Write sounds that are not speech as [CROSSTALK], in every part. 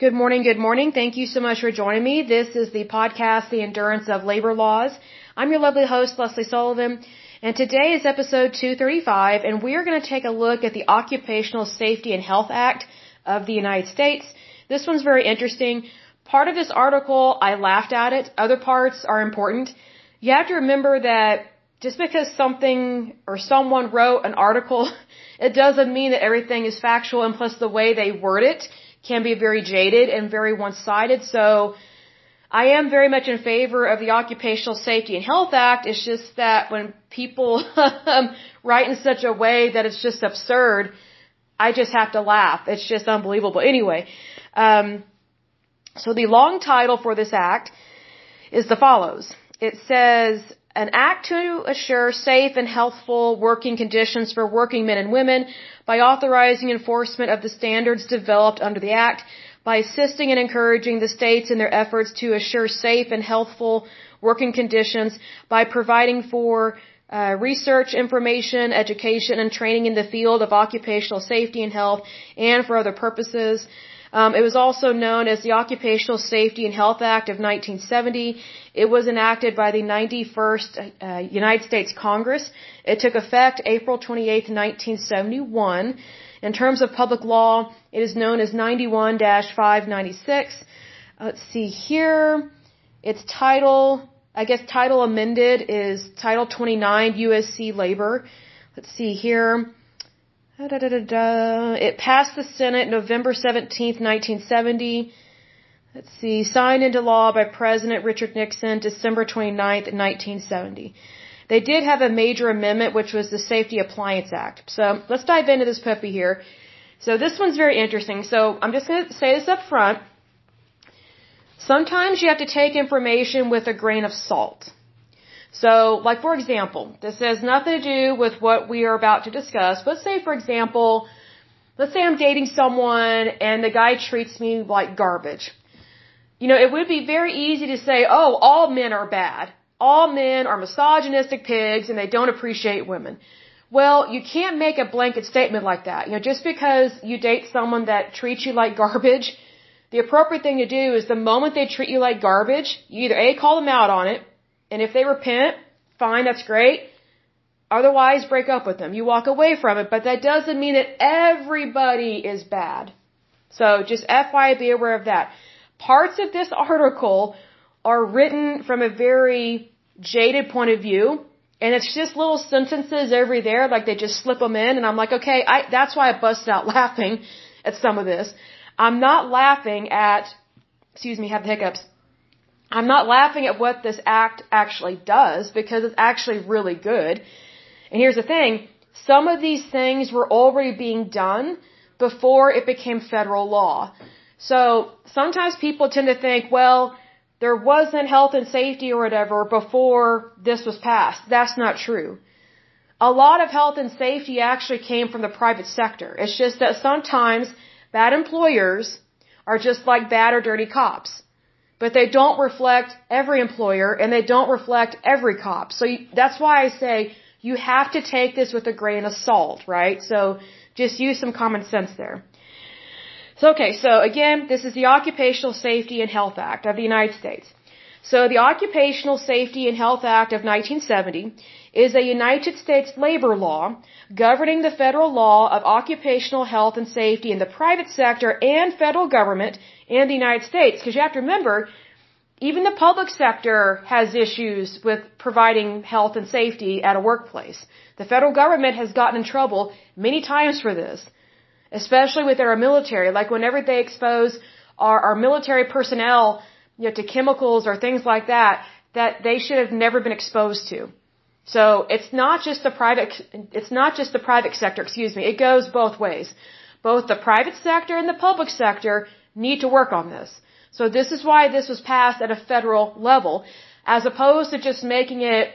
Good morning, good morning. Thank you so much for joining me. This is the podcast, The Endurance of Labor Laws. I'm your lovely host, Lesley Sullivan, and today is episode 235, and we are going to take a look at the Occupational Safety and Health Act of the United States. This one's very interesting. Part of this article, I laughed at it. Other parts are important. You have to remember that just because something or someone wrote an article, [LAUGHS] it doesn't mean that everything is factual, and plus the way they word it can be very jaded and very one-sided. So, I am very much in favor of the Occupational Safety and Health Act. It's just that when people [LAUGHS] write in such a way that it's just absurd, I just have to laugh. It's just unbelievable. Anyway, um, so the long title for this act is the follows. It says, an act to assure safe and healthful working conditions for working men and women by authorizing enforcement of the standards developed under the act by assisting and encouraging the states in their efforts to assure safe and healthful working conditions by providing for uh, research, information, education, and training in the field of occupational safety and health and for other purposes. Um, it was also known as the Occupational Safety and Health Act of 1970. It was enacted by the 91st uh, United States Congress. It took effect April 28, 1971. In terms of public law, it is known as 91-596. Let's see here. Its title, I guess title amended is Title 29 USC Labor. Let's see here. It passed the Senate November 17, 1970. Let's see, signed into law by President Richard Nixon December 29, 1970. They did have a major amendment, which was the Safety Appliance Act. So let's dive into this puppy here. So this one's very interesting. So I'm just going to say this up front. Sometimes you have to take information with a grain of salt. So, like for example, this has nothing to do with what we are about to discuss. Let's say, for example, let's say I'm dating someone and the guy treats me like garbage. You know, it would be very easy to say, oh, all men are bad all men are misogynistic pigs and they don't appreciate women. Well, you can't make a blanket statement like that. You know, just because you date someone that treats you like garbage, the appropriate thing to do is the moment they treat you like garbage, you either A, call them out on it, and if they repent, fine, that's great. Otherwise, break up with them. You walk away from it, but that doesn't mean that everybody is bad. So just FYI, be aware of that. Parts of this [LAUGHS] article are written from a very jaded point of view. And it's just little sentences every there, like they just slip them in. And I'm like, okay, I, that's why I busted out [LAUGHS] laughing at some of this. I'm not laughing at, excuse me, have the hiccups. I'm not laughing at what this act actually does because it's actually really good. And here's the thing. Some of these things were already being done before it became federal law. So sometimes people tend to think, well, there wasn't health and safety or whatever before this was passed. That's not true. A lot of health and safety actually came from the private sector. It's just that sometimes bad employers are just like bad or dirty cops. But they don't reflect every employer and they don't reflect every cop. So you, that's why I say you have to take this with a grain of salt, right? So just use some common sense there. So, okay, so again, this is the Occupational Safety and Health Act of the United States. So the Occupational Safety and Health Act of 1970 is a United States labor law governing the federal law of occupational health and safety in the private sector and federal government in the United States. Because you have to remember, even the public sector has issues with providing health and safety at a workplace. The federal government has gotten in trouble many times for this especially with our military. Like whenever they expose our, our military personnel, you know, to chemicals or things like that, that they should have never been exposed to. So it's not just the private, it's not just the private sector, excuse me, it goes both ways. Both the private sector and the public sector need to work on this. So this is why this was passed at a federal level, as opposed to just making it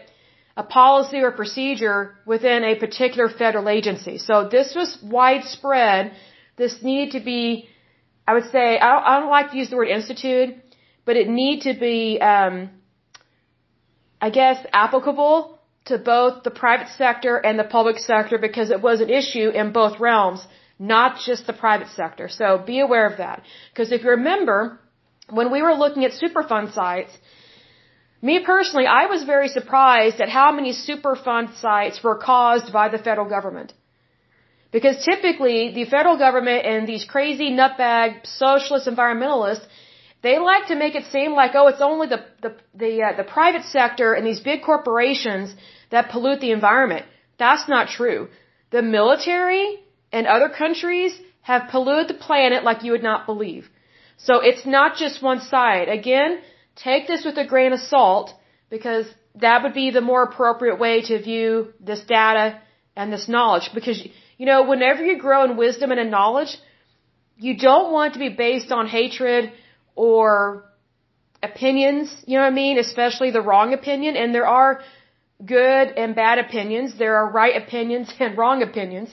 a policy or procedure within a particular federal agency. So this was widespread. This needed to be, I would say, I don't, I don't like to use the word institute, but it need to be, um, I guess, applicable to both the private sector and the public sector because it was an issue in both realms not just the private sector. So be aware of that. Because if you remember, when we were looking at Superfund sites, me personally, I was very surprised at how many Superfund sites were caused by the federal government. Because typically, the federal government and these crazy nutbag socialist environmentalists, they like to make it seem like, oh, it's only the, the, the, uh, the private sector and these big corporations that pollute the environment. That's not true. The military and other countries have polluted the planet like you would not believe. So it's not just one side. Again, take this with a grain of salt because that would be the more appropriate way to view this data and this knowledge. Because you know whenever you grow in wisdom and in knowledge you don't want to be based on hatred or opinions you know what i mean? Especially the wrong opinion. And there are good and bad opinions. There are right opinions [LAUGHS] and wrong opinions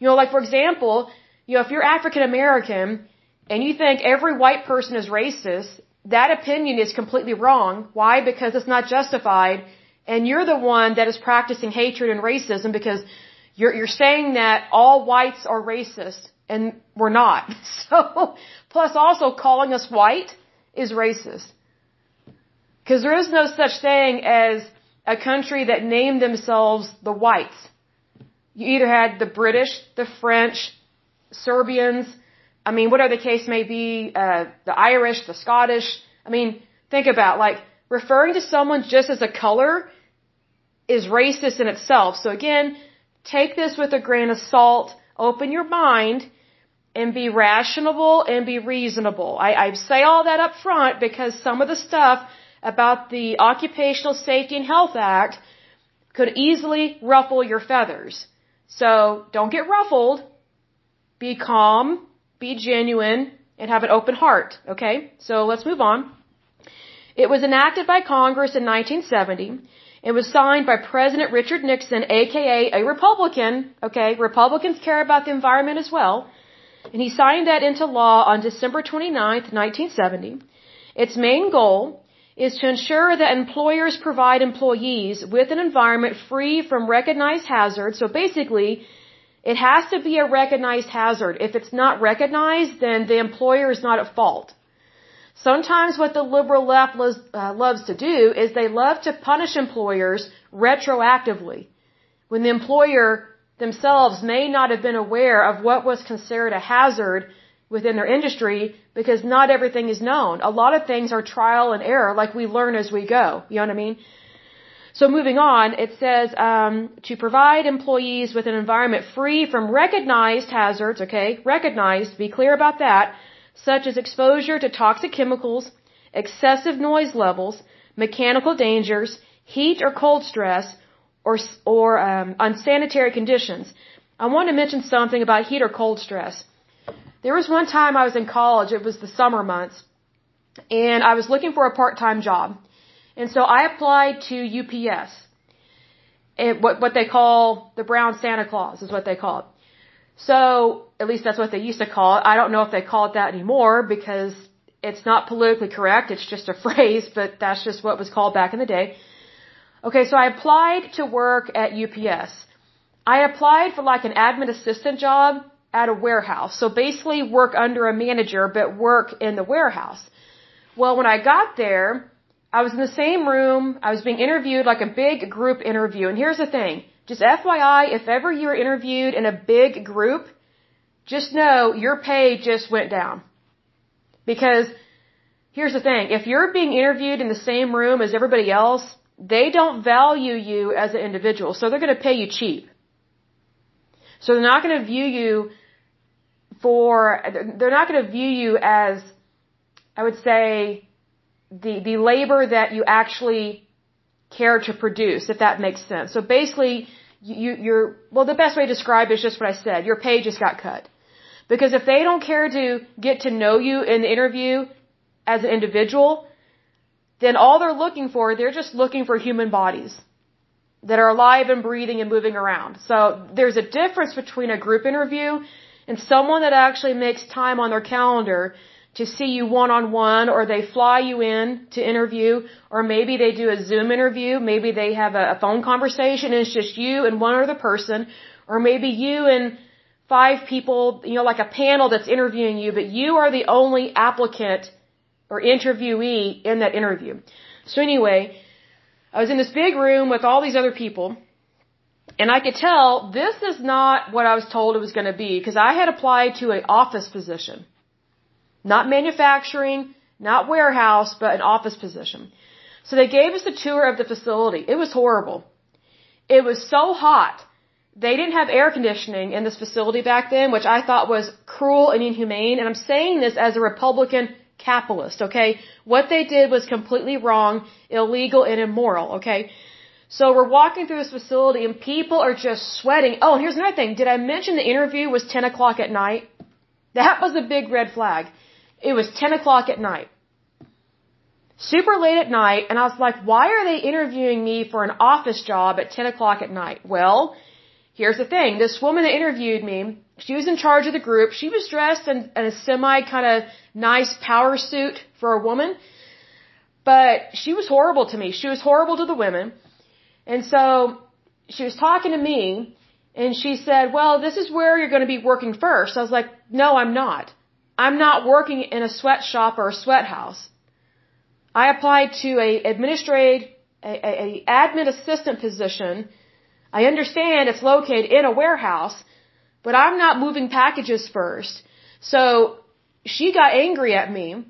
you know like for example you know if you're african american and you think every white person is racist that opinion is completely wrong. Why? Because it's not justified. And you're the one that is practicing hatred and racism because you're, you're saying that all whites are racist and we're not. [LAUGHS] So, plus also calling us white is racist. Because there is no such thing as a country that named themselves the whites. You either had the British, the French, Serbians, I mean, whatever the case may be, uh, the Irish, the Scottish. I mean, think about like referring to someone just as a color is racist in itself. So again, take this with a grain of salt. Open your mind and be rational and be reasonable. I, I say all that up front because some of the stuff about the Occupational Safety and Health Act could easily ruffle your feathers. So don't get ruffled. Be calm be genuine, and have an open heart. Okay? So let's move on. It was enacted by Congress in 1970. It was signed by President Richard Nixon, aka a Republican. Okay? Republicans care about the environment as well. And he signed that into law on December 29th, 1970. Its main goal is to ensure that employers provide employees with an environment free from recognized hazards. So basically, it has to be a recognized hazard. If it's not recognized, then the employer is not at fault. Sometimes what the liberal left loves, uh, loves to do is they love to punish employers retroactively when the employer themselves may not have been aware of what was considered a hazard within their industry because not everything is known. A lot of things are trial and error like we learn as we go. You know what I mean? So moving on, it says um, to provide employees with an environment free from recognized hazards. Okay, recognized. Be clear about that, such as exposure to toxic chemicals, excessive noise levels, mechanical dangers, heat or cold stress, or or um, unsanitary conditions. I want to mention something about heat or cold stress. There was one time I was in college. It was the summer months, and I was looking for a part-time job. And so I applied to UPS. It, what, what they call the brown Santa Claus is what they call it. So, at least that's what they used to call it. I don't know if they call it that anymore because it's not politically correct. It's just a [LAUGHS] phrase, but that's just what was called back in the day. Okay, so I applied to work at UPS. I applied for like an admin assistant job at a warehouse. So basically work under a manager, but work in the warehouse. Well, when I got there, I was in the same room. I was being interviewed like a big group interview. And here's the thing. Just FYI, if ever you're interviewed in a big group, just know your pay just went down. Because here's the thing. If you're being interviewed in the same room as everybody else, they don't value you as an individual. So they're going to pay you cheap. So they're not going to view you for, they're not going to view you as, I would say, the the labor that you actually care to produce, if that makes sense. So basically, you you're well. The best way to describe it is just what I said. Your pay just got cut because if they don't care to get to know you in the interview as an individual, then all they're looking for they're just looking for human bodies that are alive and breathing and moving around. So there's a difference between a group interview and someone that actually makes time on their calendar to see you one on one or they fly you in to interview or maybe they do a Zoom interview, maybe they have a, phone conversation and it's just you and one other person or maybe you and five people, you know, like a panel that's interviewing you, but you are the only applicant or interviewee in that interview. So anyway, I was in this big room with all these other people, and I could tell this is not what I was told it was going to be because I had applied to an office position. Not manufacturing, not warehouse, but an office position. So they gave us a tour of the facility. It was horrible. It was so hot. They didn't have air conditioning in this facility back then, which I thought was cruel and inhumane. And I'm saying this as a Republican capitalist, okay? What they did was completely wrong, illegal, and immoral, okay? So we're walking through this facility and people are just sweating. Oh, and here's another thing. Did I mention the interview was 10 o'clock at night? That was a big red flag. It was 10 o'clock at night. Super late at night, and I was like, why are they interviewing me for an office job at 10 o'clock at night? Well, here's the thing. This woman that interviewed me, she was in charge of the group. She was dressed in, in a semi kind of nice power suit for a woman, but she was horrible to me. She was horrible to the women. And so she was talking to me, and she said, well, this is where you're going to be working first. I was like, no, I'm not. I'm not working in a sweatshop or a sweat house. I applied to a administrative, a, a admin assistant position. I understand it's located in a warehouse, but I'm not moving packages first. So she got angry at me.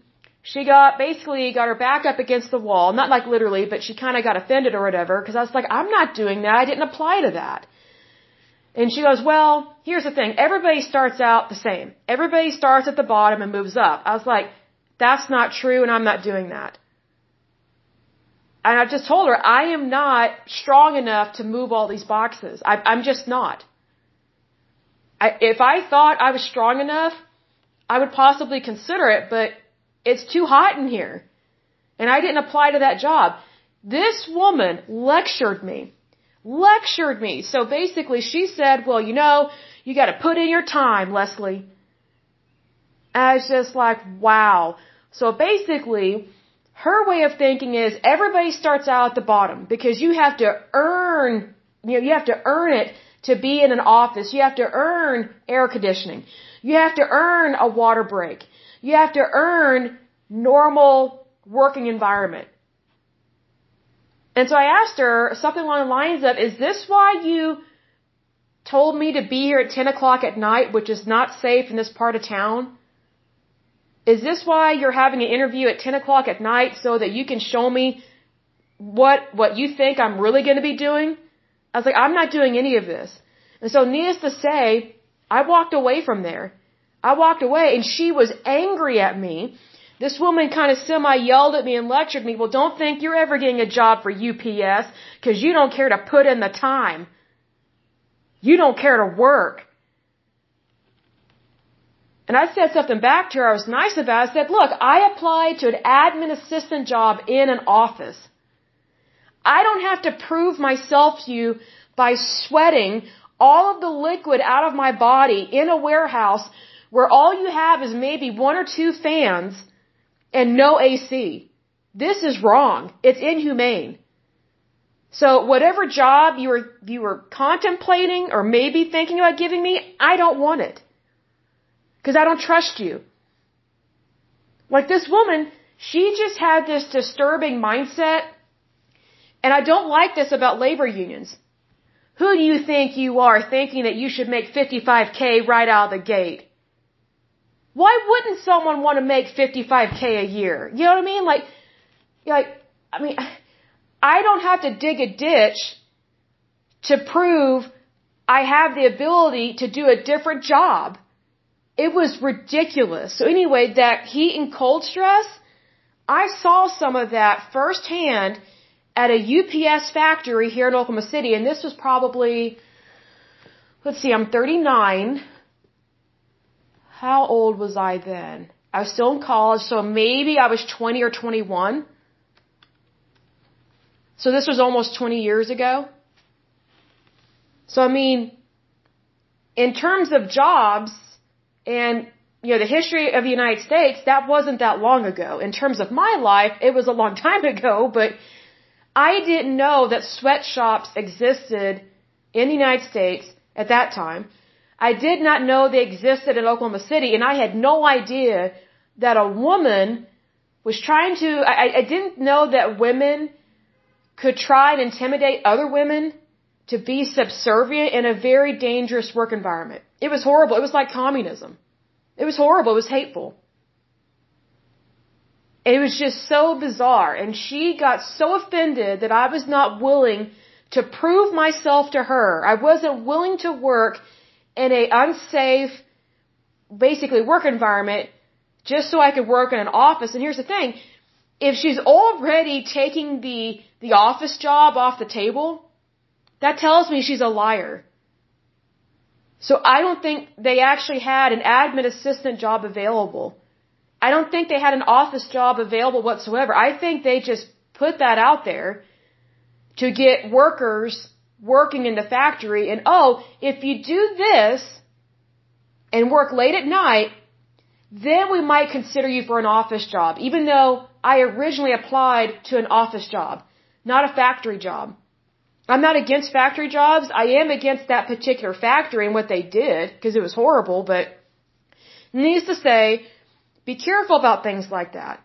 She got basically got her back up against the wall, not like literally, but she kind of got offended or whatever because I was like, I'm not doing that. I didn't apply to that. And she goes, well, here's the thing. Everybody starts out the same. Everybody starts at the bottom and moves up. I was like, that's not true and I'm not doing that. And I just told her, I am not strong enough to move all these boxes. I, I'm just not. I, if I thought I was strong enough, I would possibly consider it, but it's too hot in here. And I didn't apply to that job. This woman lectured me lectured me. So basically she said, well, you know, you gotta put in your time, Lesley. I was just like, wow. So basically, her way of thinking is everybody starts out at the bottom because you have to earn, you know, you have to earn it to be in an office. You have to earn air conditioning. You have to earn a water break. You have to earn normal working environment. And so I asked her something along the lines of, is this why you told me to be here at 10 o'clock at night, which is not safe in this part of town? Is this why you're having an interview at 10 o'clock at night so that you can show me what, what you think I'm really going to be doing? I was like, I'm not doing any of this. And so needless to say, I walked away from there. I walked away and she was angry at me this woman kind of semi yelled at me and lectured me, well, don't think you're ever getting a job for UPS because you don't care to put in the time. You don't care to work. And I said something back to her I was nice about. I said, look, I applied to an admin assistant job in an office. I don't have to prove myself to you by sweating all of the liquid out of my body in a warehouse where all you have is maybe one or two fans and no AC. This is wrong. It's inhumane. So whatever job you were, you were contemplating or maybe thinking about giving me, I don't want it. Cause I don't trust you. Like this woman, she just had this disturbing mindset. And I don't like this about labor unions. Who do you think you are thinking that you should make 55k right out of the gate? Why wouldn't someone want to make 55k a year? You know what I mean? Like, like, I mean, I don't have to dig a ditch to prove I have the ability to do a different job. It was ridiculous. So anyway, that heat and cold stress, I saw some of that firsthand at a UPS factory here in Oklahoma City, and this was probably, let's see, I'm 39 how old was I then? I was still in college, so maybe I was 20 or 21. So this was almost 20 years ago. So I mean, in terms of jobs and, you know, the history of the United States, that wasn't that long ago. In terms of my life, it was a long [LAUGHS] time ago, but I didn't know that sweatshops existed in the United States at that time. I did not know they existed in Oklahoma City, and I had no idea that a woman was trying to, I, I didn't know that women could try and intimidate other women to be subservient in a very dangerous work environment. It was horrible. It was like communism. It was horrible. It was hateful. It was just so bizarre. And she got so offended that I was not willing to prove myself to her. I wasn't willing to work in a unsafe, basically work environment just so I could work in an office. And here's the thing. If she's already taking the, the office job off the table, that tells me she's a liar. So I don't think they actually had an admin assistant job available. I don't think they had an office job available whatsoever. I think they just put that out there to get workers working in the factory and oh, if you do this and work late at night, then we might consider you for an office job, even though I originally applied to an office job, not a factory job. I'm not against factory jobs. I am against that particular factory and what they did because it was horrible, but needs to say, be careful about things like that.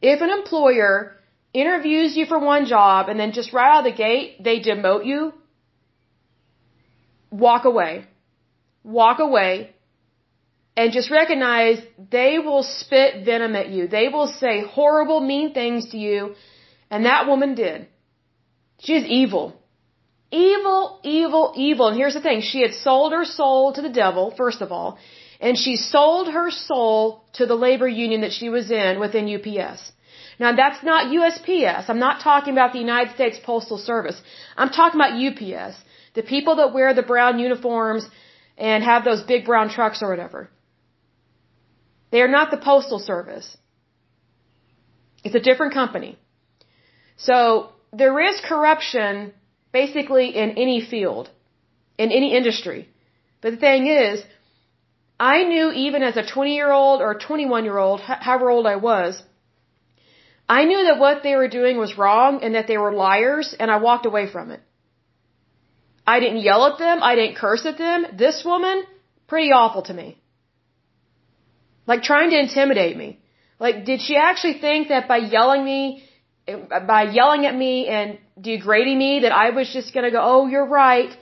If an employer interviews you for one job and then just right out of the gate, they demote you, walk away. Walk away and just recognize they will spit venom at you. They will say horrible, mean things to you. And that woman did. She is evil. Evil, evil, evil. And here's the thing. She had sold her soul to the devil, first of all. And she sold her soul to the labor union that she was in within UPS. Now that's not USPS. I'm not talking about the United States Postal Service. I'm talking about UPS. The people that wear the brown uniforms and have those big brown trucks or whatever. They are not the Postal Service. It's a different company. So there is corruption basically in any field, in any industry. But the thing is, I knew even as a 20 year old or 21 year old, however old I was, I knew that what they were doing was wrong and that they were liars and I walked away from it. I didn't yell at them. I didn't curse at them. This woman, pretty awful to me. Like trying to intimidate me. Like, did she actually think that by yelling me, by yelling at me and degrading me, that I was just gonna go, oh, you're right.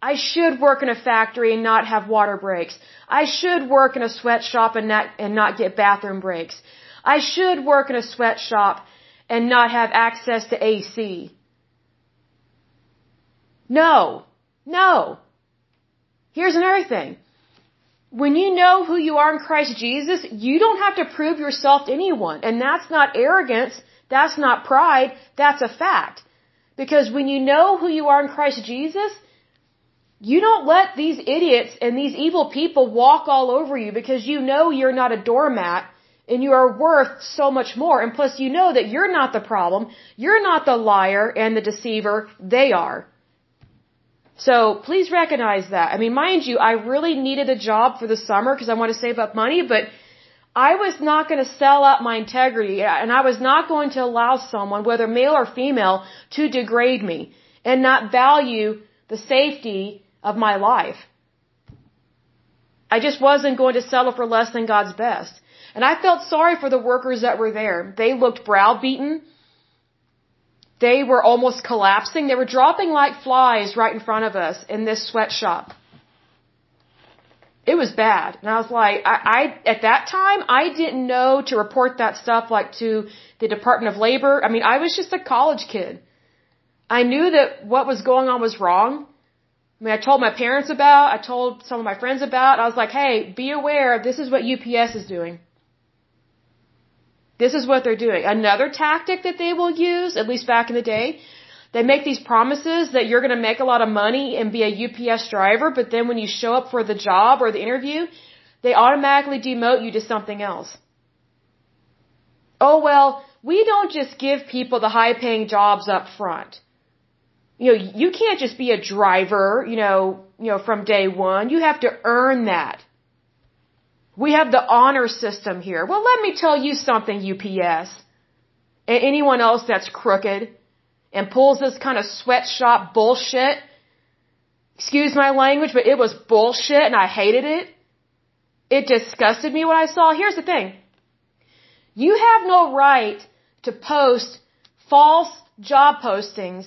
I should work in a factory and not have water breaks. I should work in a sweatshop and not, and not get bathroom breaks. I should work in a sweatshop and not have access to AC. No. No. Here's another thing when you know who you are in Christ Jesus, you don't have to prove yourself to anyone. And that's not arrogance. That's not pride. That's a fact. Because when you know who you are in Christ Jesus, you don't let these idiots and these evil people walk all over you because you know you're not a doormat and you are worth so much more. And plus you know that you're not the problem. You're not the liar and the deceiver. They are. So please recognize that. I mean, mind you, I really needed a job for the summer because I want to save up money, but I was not going to sell out my integrity and I was not going to allow someone, whether male or female, to degrade me and not value the safety of my life. I just wasn't going to settle for less than God's best. And I felt sorry for the workers that were there. They looked browbeaten. They were almost collapsing. They were dropping like flies right in front of us in this sweatshop. It was bad. And I was like, I, I, at that time, I didn't know to report that stuff like to the Department of Labor. I mean, I was just a college kid. I knew that what was going on was wrong. I mean, I told my parents about, I told some of my friends about, I was like, hey, be aware, this is what UPS is doing. This is what they're doing. Another tactic that they will use, at least back in the day, they make these promises that you're going to make a lot of money and be a UPS driver, but then when you show up for the job or the interview, they automatically demote you to something else. Oh well, we don't just give people the high paying jobs up front. You know, you can't just be a driver, you know, you know, from day one. You have to earn that. We have the honor system here. Well, let me tell you something, UPS. And anyone else that's crooked and pulls this kind of sweatshop bullshit. excuse my language, but it was bullshit and I hated it. It disgusted me what I saw. Here's the thing. You have no right to post false job postings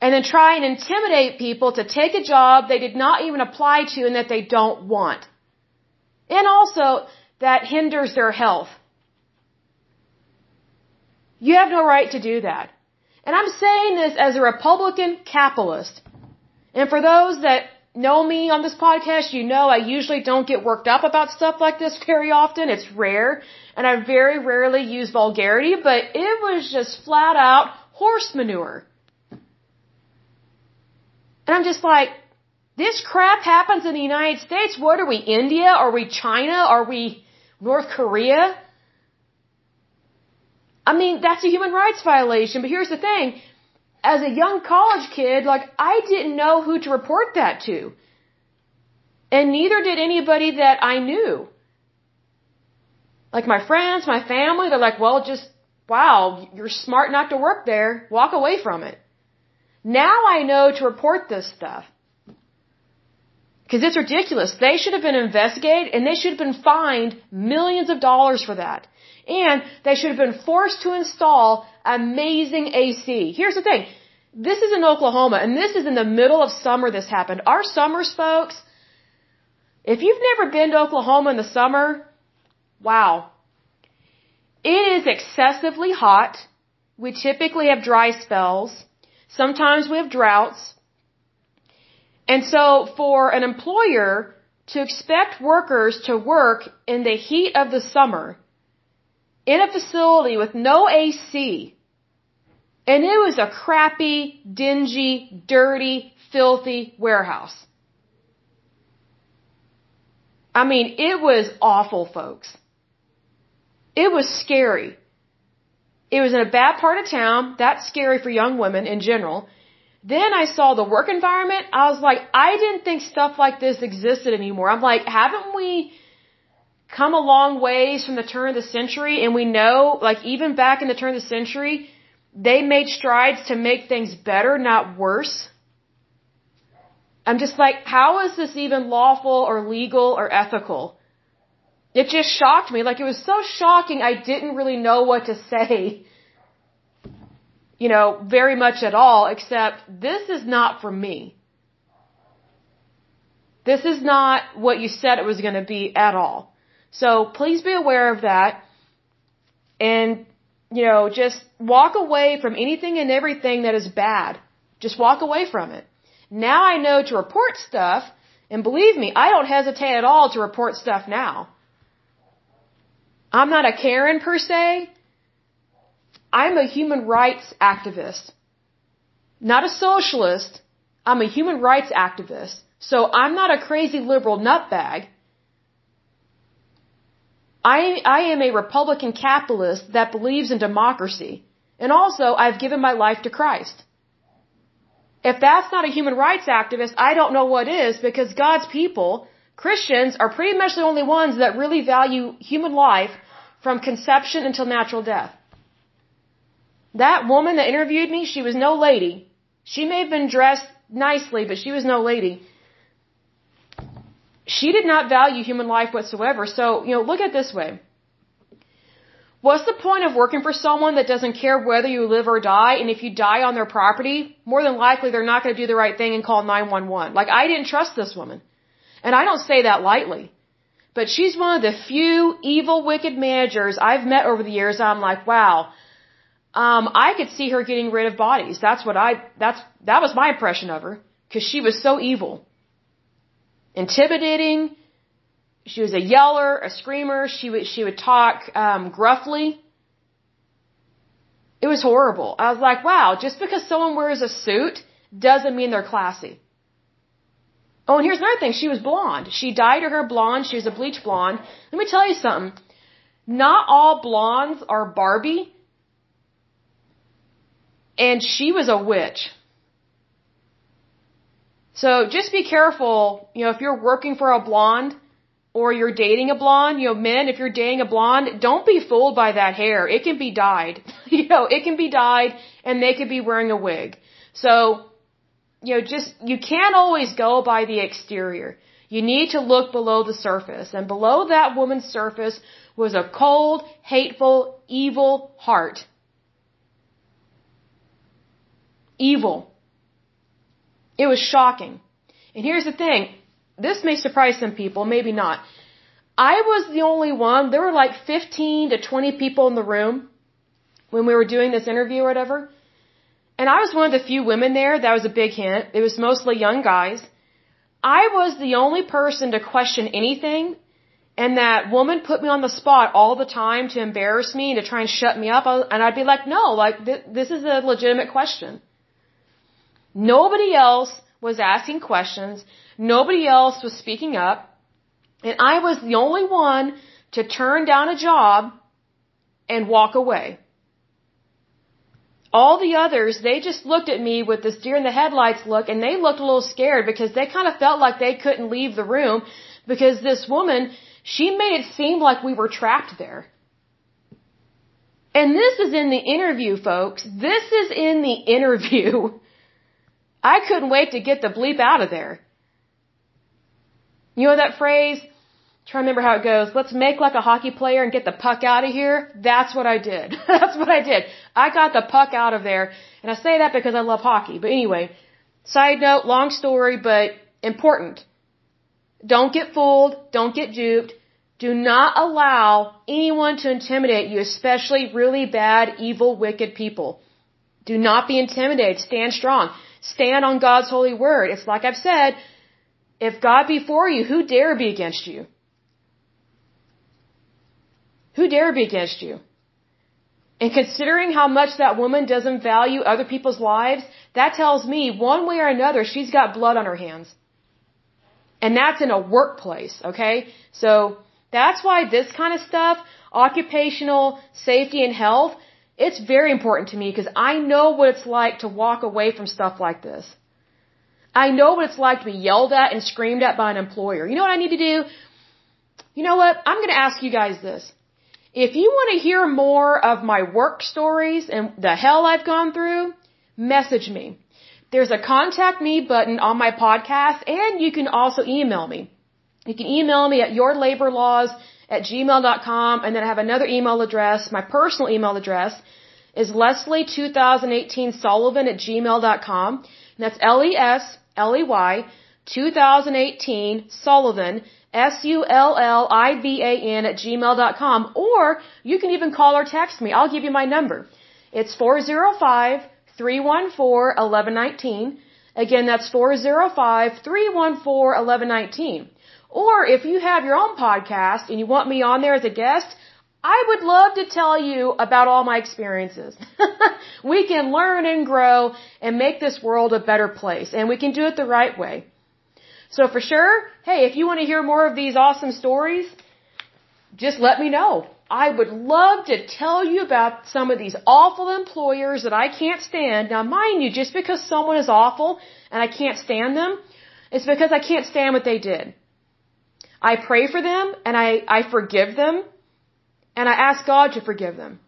and then try and intimidate people to take a job they did not even apply to and that they don't want. And also, that hinders their health. You have no right to do that. And I'm saying this as a Republican capitalist. And for those that know me on this podcast, you know I usually don't get worked up about stuff like this very often. It's rare. And I very rarely use vulgarity, but it was just flat out horse manure. And I'm just like, this crap happens in the United States. What are we, India? Are we China? Are we North Korea? I mean, that's a human rights violation. But here's the thing. As a young college kid, like, I didn't know who to report that to. And neither did anybody that I knew. Like my friends, my family, they're like, well, just, wow, you're smart not to work there. Walk away from it. Now I know to report this stuff. Because it's ridiculous. They should have been investigated and they should have been fined millions of dollars for that. And they should have been forced to install amazing AC. Here's the thing. This is in Oklahoma and this is in the middle of summer this happened. Our summers, folks, if you've never been to Oklahoma in the summer, wow. It is excessively hot. We typically have dry spells. Sometimes we have droughts. And so for an employer to expect workers to work in the heat of the summer in a facility with no AC, and it was a crappy, dingy, dirty, filthy warehouse. I mean, it was awful, folks. It was scary. It was in a bad part of town. That's scary for young women in general. Then I saw the work environment. I was like, I didn't think stuff like this existed anymore. I'm like, haven't we come a long ways from the turn of the century? And we know, like, even back in the turn of the century, they made strides to make things better, not worse. I'm just like, how is this even lawful or legal or ethical? It just shocked me. Like, it was so shocking, I didn't really know what to [LAUGHS] say you know, very much at all, except this is not for me. This is not what you said it was going to be at all. So please be aware of that. And, you know, just walk away from anything and everything that is bad. Just walk away from it. Now I know to report stuff, and believe me, I don't hesitate at all to report stuff now. I'm not a Karen per se, I'm a human rights activist. Not a socialist. I'm a human rights activist. So I'm not a crazy liberal nutbag. I, I am a Republican capitalist that believes in democracy. And also, I've given my life to Christ. If that's not a human rights activist, I don't know what is because God's people, Christians, are pretty much the only ones that really value human life from conception until natural death. That woman that interviewed me, she was no lady. She may have been dressed nicely, but she was no lady. She did not value human life whatsoever. So, you know, look at this way. What's the point of working for someone that doesn't care whether you live or die? And if you die on their property, more than likely they're not going to do the right thing and call 911. Like, I didn't trust this woman. And I don't say that lightly. But she's one of the few evil, wicked managers I've met over the years. I'm like, wow, um, I could see her getting rid of bodies. That's what I, that's, that was my impression of her. Cause she was so evil. Intimidating. She was a yeller, a screamer. She would, she would talk, um, gruffly. It was horrible. I was like, wow, just because someone wears a suit doesn't mean they're classy. Oh, and here's another thing. She was blonde. She dyed her hair blonde. She was a bleach blonde. Let me tell you something. Not all blondes are Barbie and she was a witch. So just be careful, you know, if you're working for a blonde or you're dating a blonde, you know, men, if you're dating a blonde, don't be fooled by that hair. It can be dyed. [LAUGHS] you know, it can be dyed and they could be wearing a wig. So, you know, just, you can't always go by the exterior. You need to look below the surface. And below that woman's surface was a cold, hateful, evil heart. Evil. It was shocking. And here's the thing. This may surprise some people, maybe not. I was the only one. There were like 15 to 20 people in the room when we were doing this interview or whatever. And I was one of the few women there. That was a big hint. It was mostly young guys. I was the only person to question anything. And that woman put me on the spot all the time to embarrass me and to try and shut me up. And I'd be like, no, like, th- this is a legitimate question. Nobody else was asking questions. Nobody else was speaking up. And I was the only one to turn down a job and walk away. All the others, they just looked at me with this deer in the headlights look and they looked a little scared because they kind of felt like they couldn't leave the room because this woman, she made it seem like we were trapped there. And this is in the interview, folks. This is in the [LAUGHS] interview. I couldn't wait to get the bleep out of there. You know that phrase? Try to remember how it goes. Let's make like a hockey player and get the puck out of here. That's what I did. [LAUGHS] That's what I did. I got the puck out of there. And I say that because I love hockey. But anyway, side note, long story, but important. Don't get fooled. Don't get duped. Do not allow anyone to intimidate you, especially really bad, evil, wicked people. Do not be intimidated. Stand strong. Stand on God's holy word. It's like I've said, if God be for you, who dare be against you? Who dare be against you? And considering how much that woman doesn't value other people's lives, that tells me one way or another she's got blood on her hands. And that's in a workplace, okay? So that's why this kind of stuff, occupational safety and health, it's very important to me because I know what it's like to walk away from stuff like this. I know what it's like to be yelled at and screamed at by an employer. You know what I need to do? You know what? I'm going to ask you guys this. If you want to hear more of my work stories and the hell I've gone through, message me. There's a contact me button on my podcast and you can also email me. You can email me at yourlaborlaws at gmail.com and then I have another email address. My personal email address is lesley2018sullivan at gmail.com. And that's L-E-S-L-E-Y 2018 Sullivan S-U-L-L-I-V-A-N at gmail.com or you can even call or text me. I'll give you my number. It's 405-314-1119. Again, that's 405-314-1119. Or if you have your own podcast and you want me on there as a guest, I would love to tell you about all my experiences. [LAUGHS] we can learn and grow and make this world a better place and we can do it the right way. So for sure, hey, if you want to hear more of these awesome stories, just let me know. I would love to tell you about some of these awful employers that I can't stand. Now mind you, just because someone is awful and I can't stand them, it's because I can't stand what they did. I pray for them and I, I forgive them and I ask God to forgive them.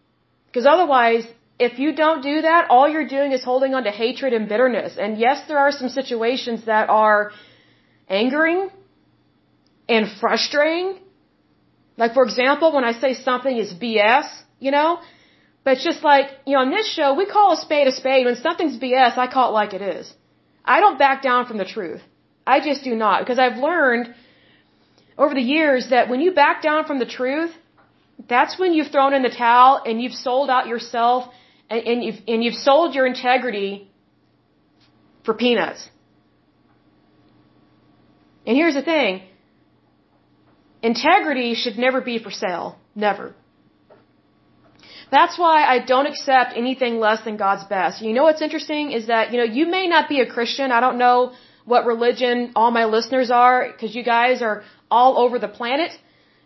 Because otherwise, if you don't do that, all you're doing is holding on to hatred and bitterness. And yes, there are some situations that are angering and frustrating. Like, for example, when I say something is BS, you know, but it's just like, you know, on this show, we call a spade a spade. When something's BS, I call it like it is. I don't back down from the truth. I just do not. Because I've learned over the years that when you back down from the truth, that's when you've thrown in the towel and you've sold out yourself and, and you've, and you've sold your integrity for peanuts. And here's the thing. Integrity should never be for sale. Never. That's why I don't accept anything less than God's best. You know what's interesting is that, you know, you may not be a Christian. I don't know what religion all my listeners are because you guys are all over the planet.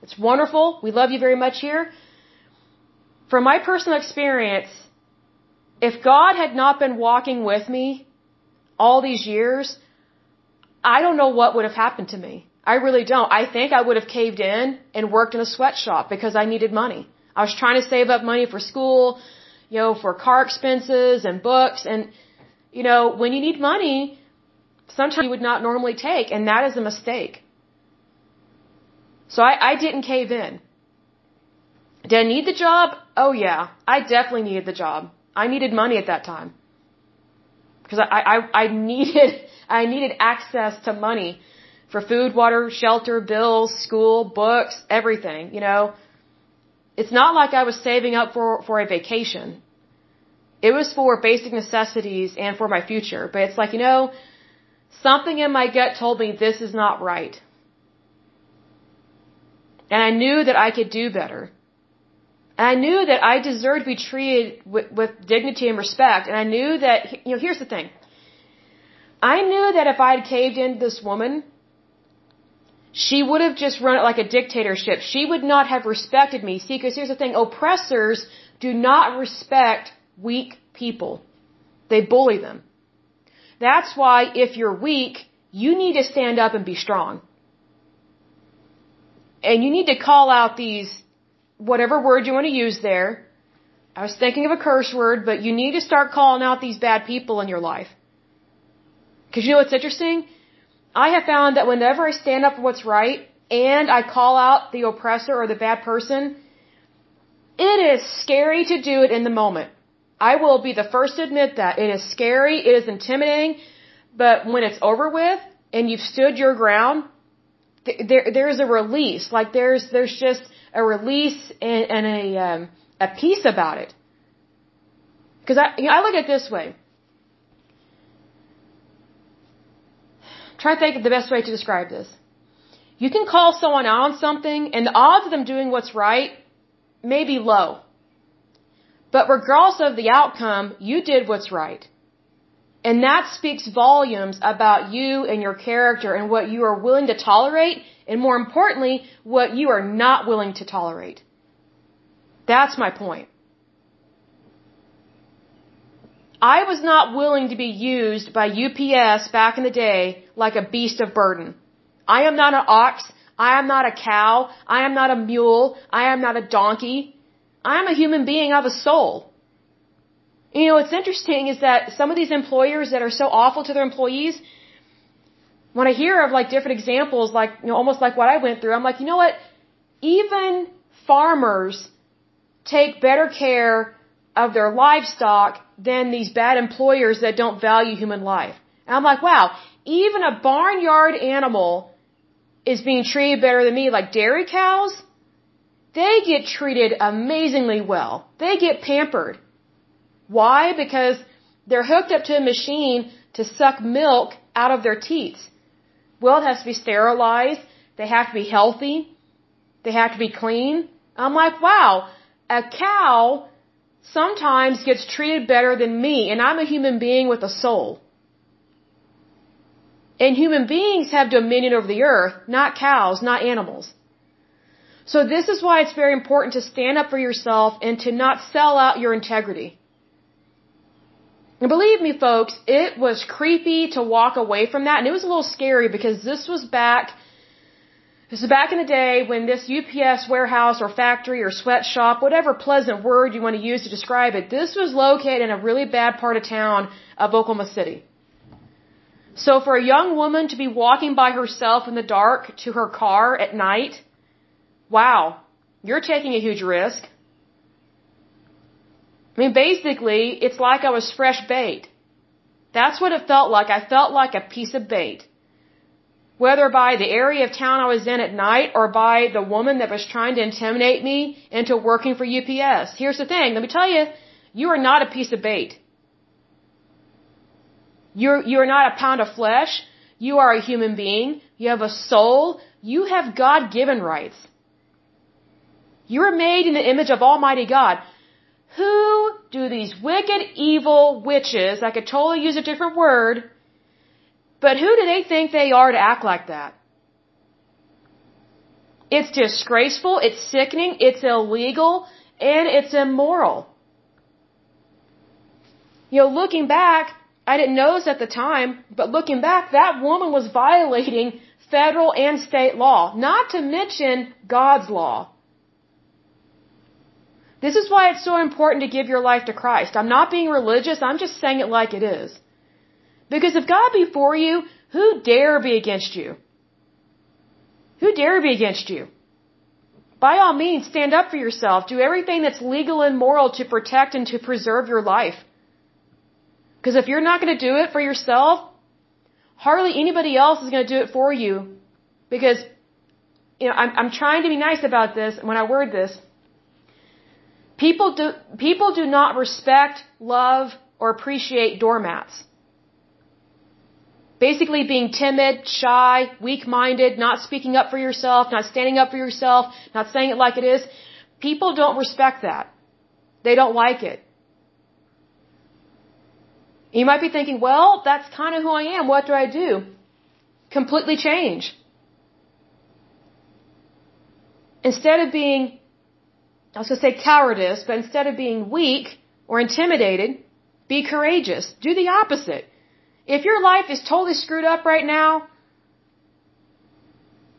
It's wonderful. We love you very much here. From my personal experience, if God had not been walking with me all these years, I don't know what would have happened to me. I really don't. I think I would have caved in and worked in a sweatshop because I needed money. I was trying to save up money for school, you know, for car expenses and books. And, you know, when you need money, sometimes you would not normally take, and that is a mistake. So I, I didn't cave in. Did I need the job? Oh yeah, I definitely needed the job. I needed money at that time. Because I, I, I needed, [LAUGHS] I needed access to money for food, water, shelter, bills, school, books, everything, you know. It's not like I was saving up for, for a vacation. It was for basic necessities and for my future. But it's like, you know, something in my gut told me this is not right. And I knew that I could do better. And I knew that I deserved to be treated with, with dignity and respect. And I knew that, you know, here's the thing. I knew that if I had caved in to this woman, she would have just run it like a dictatorship. She would not have respected me. See, because here's the thing. Oppressors do not respect weak people. They bully them. That's why if you're weak, you need to stand up and be strong. And you need to call out these, whatever word you want to use there. I was thinking of a curse word, but you need to start calling out these bad people in your life. Cause you know what's interesting? I have found that whenever I stand up for what's right and I call out the oppressor or the bad person, it is scary to do it in the moment. I will be the first to admit that. It is scary, it is intimidating, but when it's over with and you've stood your ground, there there's a release. Like there's there's just a release and, and a um, a peace about it. Because I you know, I look at it this way. Try to think of the best way to describe this. You can call someone on something, and the odds of them doing what's right may be low. But regardless of the outcome, you did what's right. And that speaks volumes about you and your character and what you are willing to tolerate, and more importantly, what you are not willing to tolerate. That's my point. I was not willing to be used by UPS back in the day like a beast of burden. I am not an ox. I am not a cow. I am not a mule. I am not a donkey. I am a human being. I have a soul. You know, what's interesting is that some of these employers that are so awful to their employees, when I hear of like different examples, like, you know, almost like what I went through, I'm like, you know what? Even farmers take better care of their livestock than these bad employers that don't value human life. And I'm like, wow, even a barnyard animal is being treated better than me. Like dairy cows, they get treated amazingly well. They get pampered. Why? Because they're hooked up to a machine to suck milk out of their teats. Well, it has to be sterilized. They have to be healthy. They have to be clean. I'm like, wow, a cow sometimes gets treated better than me, and I'm a human being with a soul. And human beings have dominion over the earth, not cows, not animals. So this is why it's very important to stand up for yourself and to not sell out your integrity. And believe me, folks, it was creepy to walk away from that, and it was a little scary because this was back this is back in the day when this UPS warehouse or factory or sweatshop, whatever pleasant word you want to use to describe it, this was located in a really bad part of town of Oklahoma City. So for a young woman to be walking by herself in the dark to her car at night, wow, you're taking a huge risk. I mean, basically, it's like I was fresh bait. That's what it felt like. I felt like a piece of bait whether by the area of town I was in at night or by the woman that was trying to intimidate me into working for UPS. Here's the thing, let me tell you, you are not a piece of bait. You're, you're not a pound of flesh. You are a human being. You have a soul. You have God-given rights. You are made in the image of Almighty God. Who do these wicked, evil witches, I could totally use a different word, but who do they think they are to act like that? It's disgraceful, it's sickening, it's illegal, and it's immoral. You know, looking back, I didn't notice at the time, but looking back, that woman was violating federal and state law, not to mention God's law. This is why it's so important to give your life to Christ. I'm not being religious, I'm just saying it like it is. Because if God be for you, Who dare be against you? Who dare be against you? By all means, stand up for yourself. Do everything that's legal and moral to protect and to preserve your life. Because if you're not going to do it for yourself, hardly anybody else is going to do it for you. Because, you know, I'm, I'm trying to be nice about this when I word this. People do, people do not respect, love, or appreciate doormats. Basically being timid, shy, weak-minded, not speaking up for yourself, not standing up for yourself, not saying it like it is. People don't respect that. They don't like it. You might be thinking, well, that's kind of who I am. What do I do? Completely change. Instead of being, I was going to say cowardice, but instead of being weak or intimidated, be courageous. Do the opposite. If your life is totally screwed up right now,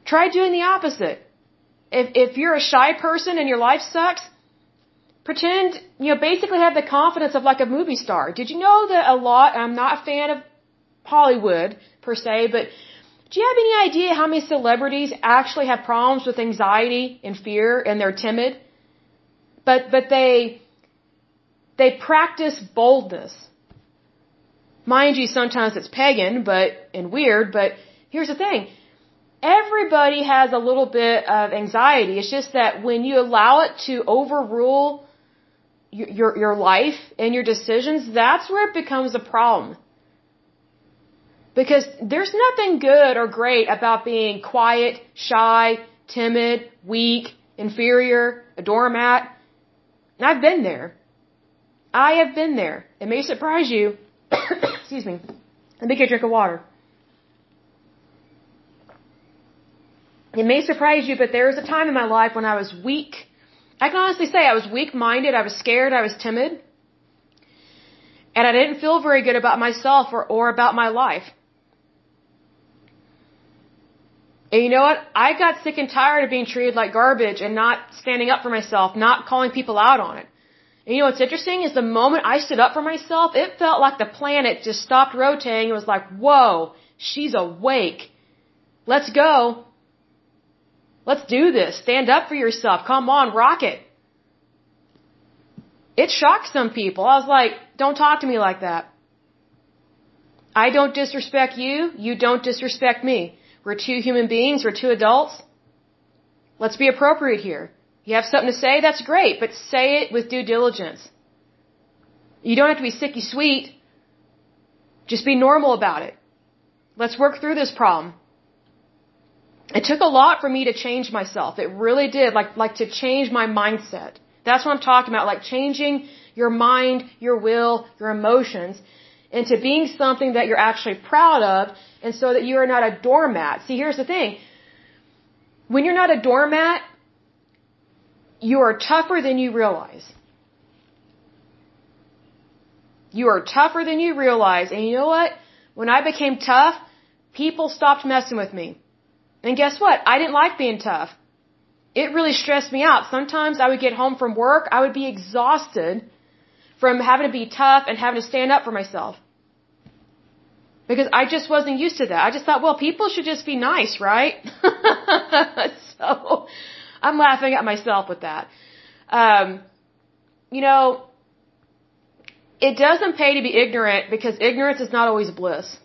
try doing the opposite. If, if you're a shy person and your life sucks, pretend, you know, basically have the confidence of like a movie star. Did you know that a lot, I'm not a fan of Hollywood per se, but do you have any idea how many celebrities actually have problems with anxiety and fear and they're timid? But, but they, they practice boldness. Mind you, sometimes it's pagan, but, and weird, but here's the thing. Everybody has a little bit of anxiety. It's just that when you allow it to overrule your, your life and your decisions, that's where it becomes a problem. Because there's nothing good or great about being quiet, shy, timid, weak, inferior, a doormat. I've been there. I have been there. It may surprise you. [COUGHS] Excuse me. Let me get a drink of water. It may surprise you, but there was a time in my life when I was weak I can honestly say I was weak minded, I was scared, I was timid. And I didn't feel very good about myself or, or about my life. And you know what? I got sick and tired of being treated like garbage and not standing up for myself, not calling people out on it. And you know what's interesting is the moment I stood up for myself, it felt like the planet just stopped rotating. It was like, whoa, she's awake. Let's go. Let's do this. Stand up for yourself. Come on, rock it. It shocked some people. I was like, don't talk to me like that. I don't disrespect you. You don't disrespect me. We're two human beings. We're two adults. Let's be appropriate here. You have something to say? That's great, but say it with due diligence. You don't have to be sicky sweet. Just be normal about it. Let's work through this problem it took a lot for me to change myself. It really did, like, like to change my mindset. That's what I'm talking about, like changing your mind, your will, your emotions into being something that you're actually proud of and so that you are not a doormat. See, here's the thing. When you're not a doormat, you are tougher than you realize. You are tougher than you realize. And you know what? When I became tough, people stopped messing with me. And guess what? I didn't like being tough. It really stressed me out. Sometimes I would get home from work, I would be exhausted from having to be tough and having to stand up for myself. Because I just wasn't used to that. I just thought, well, people should just be nice, right? [LAUGHS] so I'm laughing at myself with that. Um, you know, it doesn't pay to be ignorant because ignorance is not always bliss.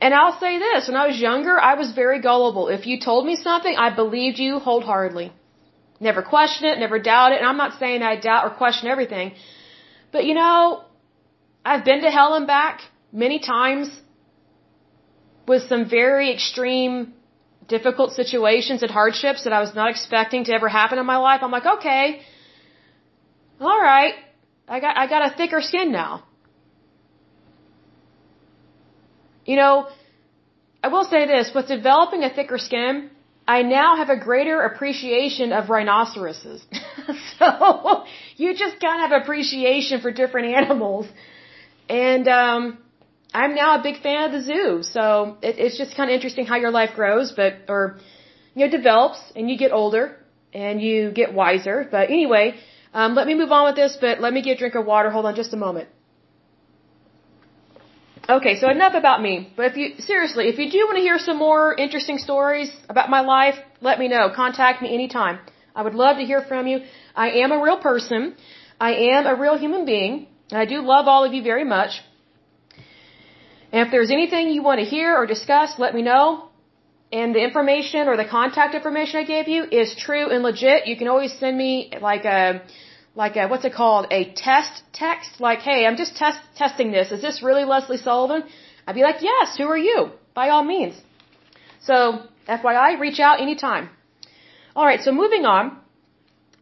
And I'll say this, when I was younger, I was very gullible. If you told me something, I believed you wholeheartedly. Never question it, never doubt it, and I'm not saying I doubt or question everything. But you know, I've been to hell and back many times with some very extreme, difficult situations and hardships that I was not expecting to ever happen in my life. I'm like, okay, alright, I got, I got a thicker skin now. You know, I will say this, with developing a thicker skin, I now have a greater appreciation of rhinoceroses. [LAUGHS] so you just kind of have appreciation for different animals. And um I'm now a big fan of the zoo. So it, it's just kind of interesting how your life grows, but or you know develops and you get older and you get wiser. But anyway, um, let me move on with this. But let me get a drink of water. Hold on just a moment. Okay, so enough about me. But if you, seriously, if you do want to hear some more interesting stories about my life, let me know. Contact me anytime. I would love to hear from you. I am a real person. I am a real human being. And I do love all of you very much. And if there's anything you want to hear or discuss, let me know. And the information or the contact information I gave you is true and legit. You can always send me like a, like a, what's it called? A test text. Like, hey, I'm just test, testing this. Is this really Lesley Sullivan? I'd be like, yes, who are you? By all means. So, FYI, reach out anytime. Alright, so moving on.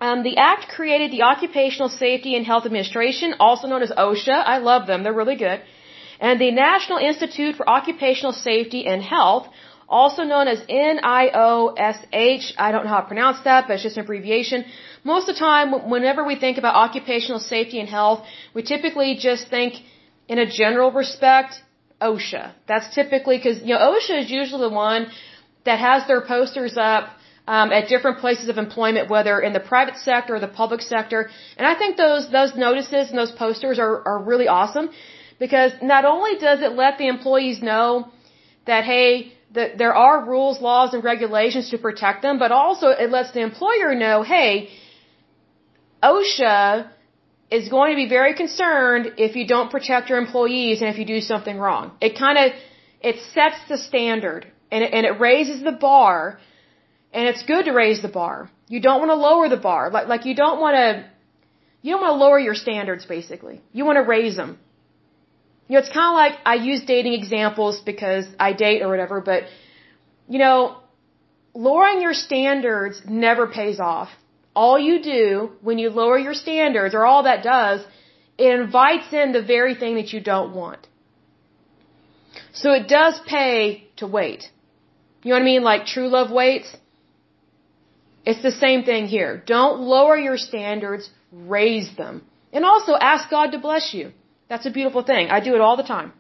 Um, the Act created the Occupational Safety and Health Administration, also known as OSHA. I love them. They're really good. And the National Institute for Occupational Safety and Health, also known as NIOSH. I don't know how to pronounce that, but it's just an abbreviation. Most of the time, whenever we think about occupational safety and health, we typically just think in a general respect, OSHA. That's typically because, you know, OSHA is usually the one that has their posters up um, at different places of employment, whether in the private sector or the public sector. And I think those those notices and those posters are are really awesome because not only does it let the employees know that hey, that there are rules, laws, and regulations to protect them, but also it lets the employer know, hey, OSHA is going to be very concerned if you don't protect your employees and if you do something wrong. It kind of it sets the standard and it, and it raises the bar and it's good to raise the bar. You don't want to lower the bar. Like like you don't want to you don't want to lower your standards basically. You want to raise them. You know, it's kind of like I use dating examples because I date or whatever, but you know, lowering your standards never pays off. All you do when you lower your standards, or all that does, it invites in the very thing that you don't want. So it does pay to wait. You know what I mean? Like true love waits. It's the same thing here. Don't lower your standards, raise them. And also ask God to bless you. That's a beautiful thing. I do it all the time.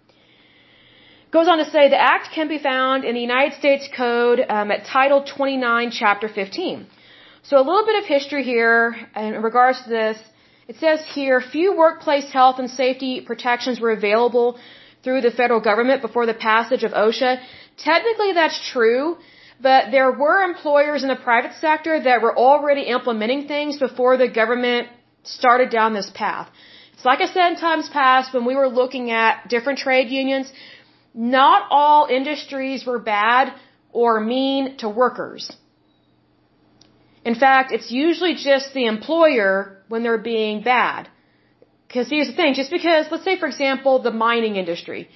Goes on to say the act can be found in the United States Code um, at Title 29, Chapter 15. So a little bit of history here in regards to this. It says here, few workplace health and safety protections were available through the federal government before the passage of OSHA. Technically that's true, but there were employers in the private sector that were already implementing things before the government started down this path. It's like I said in times past when we were looking at different trade unions, not all industries were bad or mean to workers. In fact, it's usually just the employer when they're being bad. Because here's the thing, just because, let's say for example, the mining industry.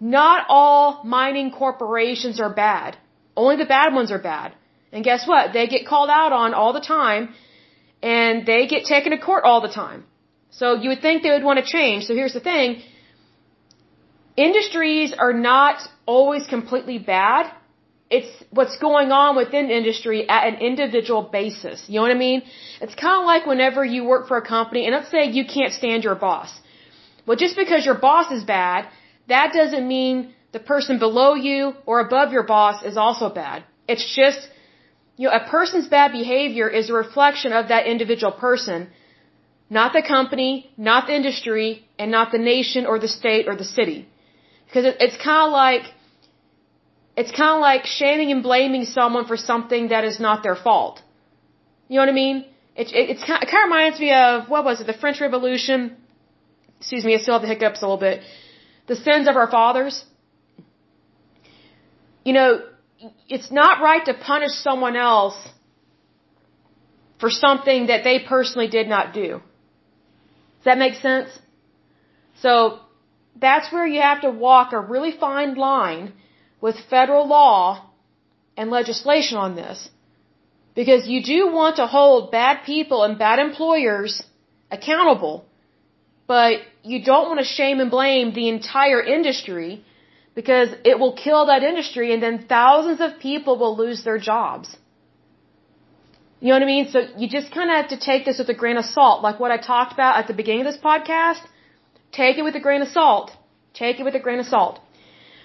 Not all mining corporations are bad. Only the bad ones are bad. And guess what? They get called out on all the time, and they get taken to court all the time. So you would think they would want to change. So here's the thing. Industries are not always completely bad. It's what's going on within industry at an individual basis. You know what I mean? It's kind of like whenever you work for a company and let's say you can't stand your boss. Well, just because your boss is bad, that doesn't mean the person below you or above your boss is also bad. It's just, you know, a person's bad behavior is a reflection of that individual person, not the company, not the industry, and not the nation or the state or the city. Because it, it's kind of like, it's kind of like shaming and blaming someone for something that is not their fault. You know what I mean? It, it, it's, it kind of reminds me of, what was it, the French Revolution? Excuse me, I still have the hiccups a little bit. The sins of our fathers. You know, it's not right to punish someone else for something that they personally did not do. Does that make sense? So, that's where you have to walk a really fine line with federal law and legislation on this. Because you do want to hold bad people and bad employers accountable, but you don't want to shame and blame the entire industry because it will kill that industry and then thousands of people will lose their jobs. You know what I mean? So you just kind of have to take this with a grain of salt, like what I talked about at the beginning of this podcast. Take it with a grain of salt. Take it with a grain of salt.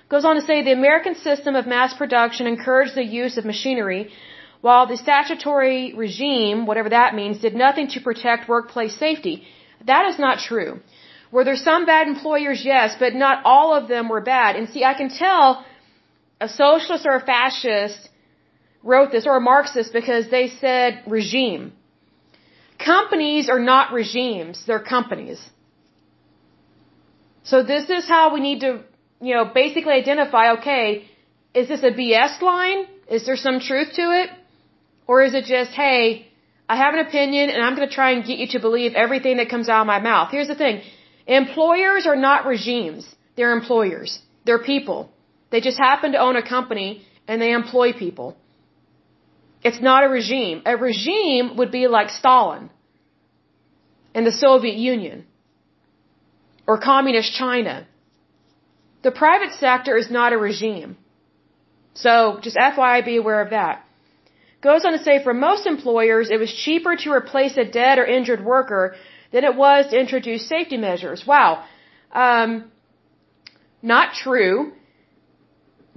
Goes on to say the American system of mass production encouraged the use of machinery, while the statutory regime, whatever that means, did nothing to protect workplace safety. That is not true. Were there some bad employers? Yes, but not all of them were bad. And see, I can tell a socialist or a fascist wrote this, or a Marxist, because they said regime. Companies are not regimes, they're companies. So this is how we need to, you know, basically identify, okay, is this a BS line? Is there some truth to it? Or is it just, hey, I have an opinion and I'm going to try and get you to believe everything that comes out of my mouth. Here's the thing. Employers are not regimes. They're employers. They're people. They just happen to own a company and they employ people. It's not a regime. A regime would be like Stalin in the Soviet Union or communist China. The private sector is not a regime. So just FYI, be aware of that. Goes on to say for most employers, it was cheaper to replace a dead or injured worker than it was to introduce safety measures. Wow. Um, not true.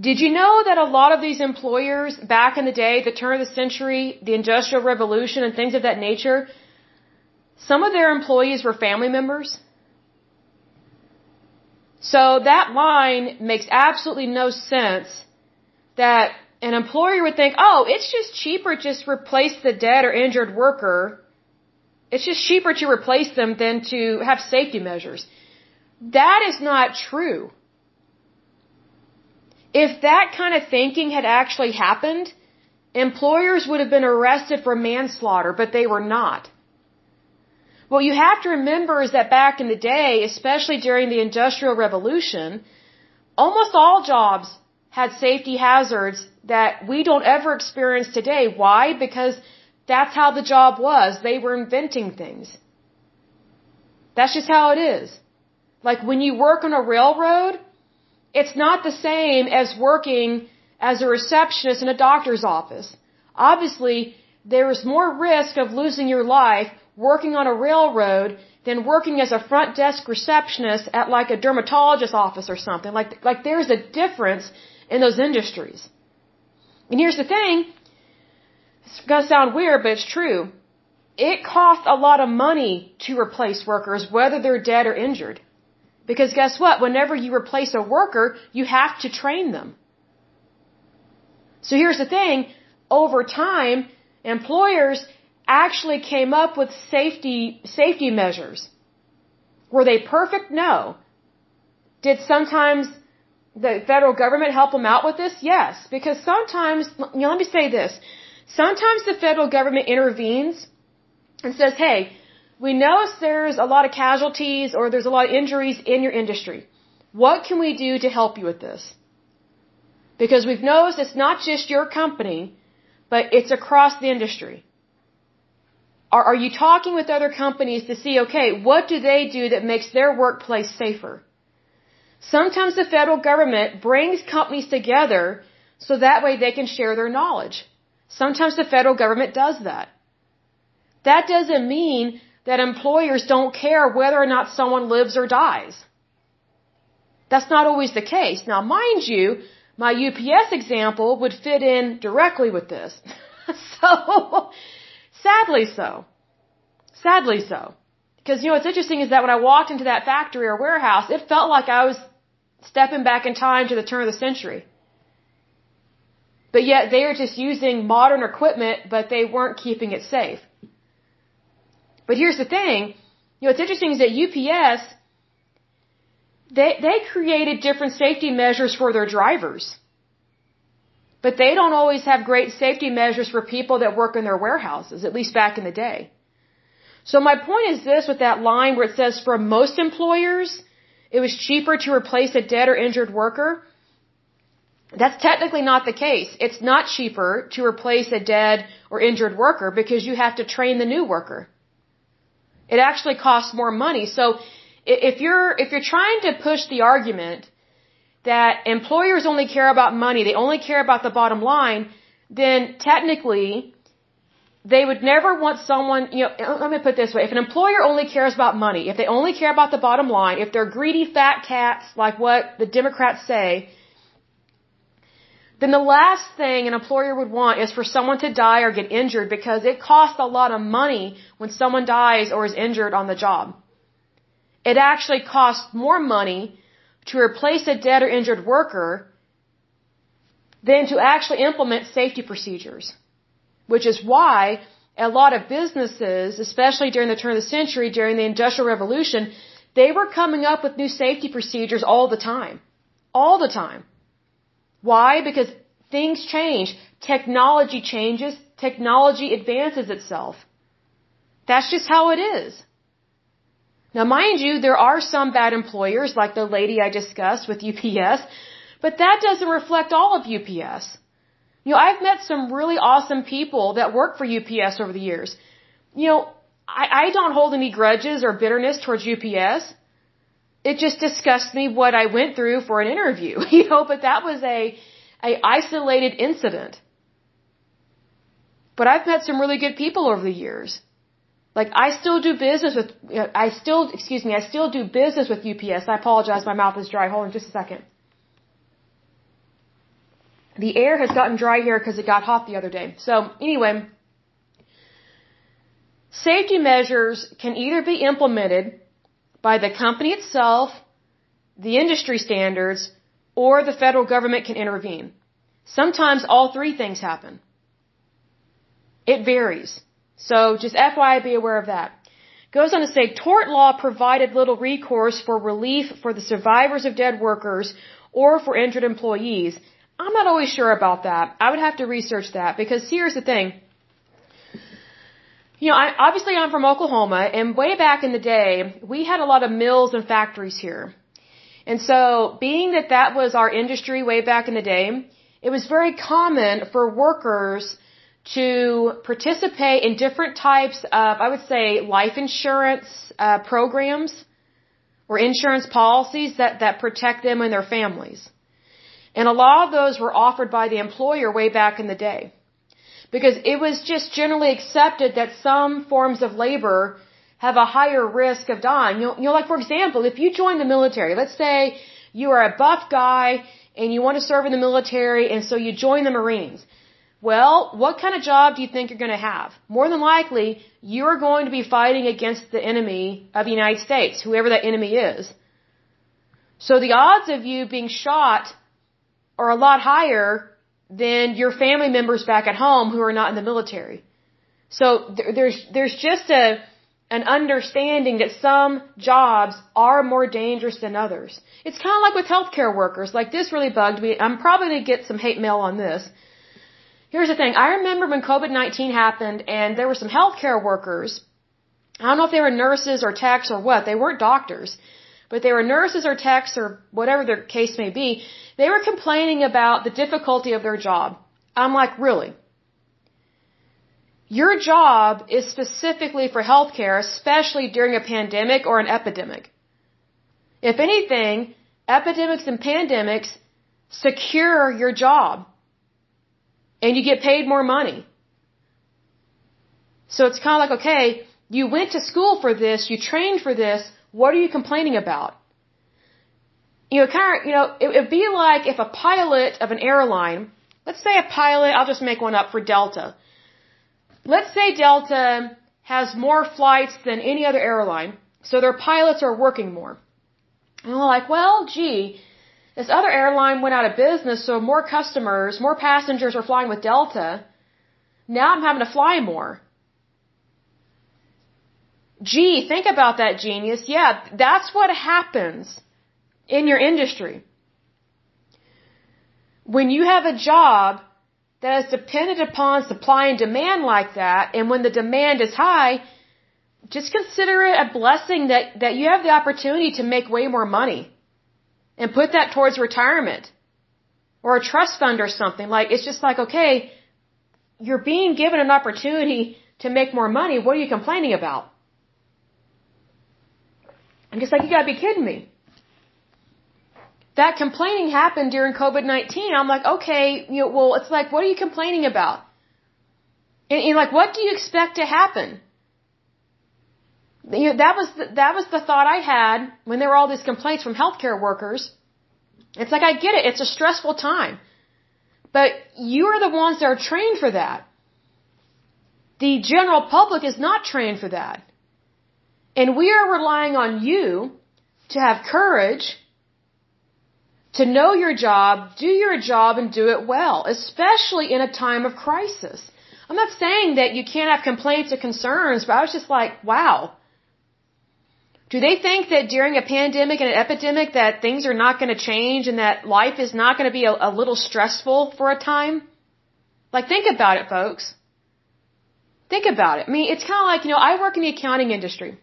Did you know that a lot of these employers back in the day, the turn of the century, the Industrial Revolution, and things of that nature, some of their employees were family members? So that line makes absolutely no sense that an employer would think, oh, it's just cheaper just replace the dead or injured worker. It's just cheaper to replace them than to have safety measures. That is not true. If that kind of thinking had actually happened, employers would have been arrested for manslaughter, but they were not. What you have to remember is that back in the day, especially during the Industrial Revolution, almost all jobs had safety hazards that we don't ever experience today. Why? Because that's how the job was. They were inventing things. That's just how it is. Like when you work on a railroad, it's not the same as working as a receptionist in a doctor's office. Obviously, there is more risk of losing your life working on a railroad than working as a front desk receptionist at like a dermatologist office or something. Like, like there's a difference in those industries. And here's the thing. It's gonna sound weird, but it's true. It costs a lot of money to replace workers, whether they're dead or injured. Because guess what? Whenever you replace a worker, you have to train them. So here's the thing. Over time, employers actually came up with safety, safety measures. Were they perfect? No. Did sometimes the federal government help them out with this? Yes, because sometimes, let me say this. Sometimes the federal government intervenes and says, hey, we notice there's a lot of casualties or there's a lot of injuries in your industry. What can we do to help you with this? Because we've noticed it's not just your company, but it's across the industry. Are, are you talking with other companies to see, okay, what do they do that makes their workplace safer? Sometimes the federal government brings companies together so that way they can share their knowledge. Sometimes the federal government does that. That doesn't mean that employers don't care whether or not someone lives or dies. That's not always the case. Now, mind you, my UPS example would fit in directly with this. [LAUGHS] so, sadly so. Sadly so. Because, you know, what's interesting is that when I walked into that factory or warehouse, it felt like I was stepping back in time to the turn of the century. But yet they are just using modern equipment, but they weren't keeping it safe. But here's the thing, you know, what's interesting is that UPS, they, they created different safety measures for their drivers. But they don't always have great safety measures for people that work in their warehouses, at least back in the day. So my point is this with that line where it says for most employers, it was cheaper to replace a dead or injured worker. That's technically not the case. It's not cheaper to replace a dead or injured worker because you have to train the new worker. It actually costs more money. So if you're, if you're trying to push the argument that employers only care about money, they only care about the bottom line, then technically they would never want someone, you know, let me put this way. If an employer only cares about money, if they only care about the bottom line, if they're greedy fat cats like what the Democrats say, then the last thing an employer would want is for someone to die or get injured because it costs a lot of money when someone dies or is injured on the job. it actually costs more money to replace a dead or injured worker than to actually implement safety procedures. Which is why a lot of businesses, especially during the turn of the century, during the Industrial Revolution, they were coming up with new safety procedures all the time. All the time. Why? Because things change. Technology changes. Technology advances itself. That's just how it is. Now mind you, there are some bad employers like the lady I discussed with UPS, but that doesn't reflect all of UPS. You know, I've met some really awesome people that work for UPS over the years. You know, I, I don't hold any grudges or bitterness towards UPS. It just disgusts me what I went through for an interview, [LAUGHS] you know, but that was a, a isolated incident. But I've met some really good people over the years. Like I still do business with, I still, excuse me, I still do business with UPS. I apologize, my mouth is dry. Hold on just a second. The air has gotten dry here because it got hot the other day. So anyway, safety measures can either be implemented by the company itself, the industry standards, or the federal government can intervene. Sometimes all three things happen. It varies. So just FYI, be aware of that. Goes on to say, tort law provided little recourse for relief for the survivors of dead workers or for injured employees. I'm not always sure about that. I would have to research that because here's the thing. You know, I, obviously I'm from Oklahoma and way back in the day, we had a lot of mills and factories here. And so being that that was our industry way back in the day, it was very common for workers to participate in different types of, I would say, life insurance uh, programs or insurance policies that, that protect them and their families. And a lot of those were offered by the employer way back in the day. Because it was just generally accepted that some forms of labor have a higher risk of dying. You know, like for example, if you join the military, let's say you are a buff guy and you want to serve in the military and so you join the Marines. Well, what kind of job do you think you're going to have? More than likely, you're going to be fighting against the enemy of the United States, whoever that enemy is. So the odds of you being shot are a lot higher than your family members back at home who are not in the military. So there's there's just a an understanding that some jobs are more dangerous than others. It's kind of like with healthcare workers. Like this really bugged me. I'm probably going to get some hate mail on this. Here's the thing. I remember when COVID-19 happened and there were some healthcare workers. I don't know if they were nurses or techs or what. They weren't doctors, but they were nurses or techs or whatever their case may be. They were complaining about the difficulty of their job. I'm like, really? Your job is specifically for healthcare, especially during a pandemic or an epidemic. If anything, epidemics and pandemics secure your job and you get paid more money. So it's kind of like, okay, you went to school for this, you trained for this, what are you complaining about? you know, kind of, you know, it would be like if a pilot of an airline, let's say a pilot, I'll just make one up for Delta. Let's say Delta has more flights than any other airline, so their pilots are working more. And we're like, well, gee, this other airline went out of business, so more customers, more passengers are flying with Delta. Now I'm having to fly more. Gee, think about that, genius. Yeah, that's what happens in your industry. When you have a job that is dependent upon supply and demand like that, and when the demand is high, just consider it a blessing that, that you have the opportunity to make way more money and put that towards retirement or a trust fund or something. Like, it's just like, okay, you're being given an opportunity to make more money. What are you complaining about? I'm just like, you gotta be kidding me that complaining happened during COVID-19. I'm like, okay, you know, well, it's like, what are you complaining about? And, and like, what do you expect to happen? You know, that was the, that was the thought I had when there were all these complaints from healthcare workers. It's like I get it; it's a stressful time, but you are the ones that are trained for that. The general public is not trained for that. And we are relying on you to have courage to know your job, do your job, and do it well, especially in a time of crisis. I'm not saying that you can't have complaints or concerns, but I was just like, wow. Do they think that during a pandemic and an epidemic that things are not going to change and that life is not going to be a, a little stressful for a time? Like, think about it, folks. Think about it. I mean, it's kind of like, you know, I work in the accounting industry.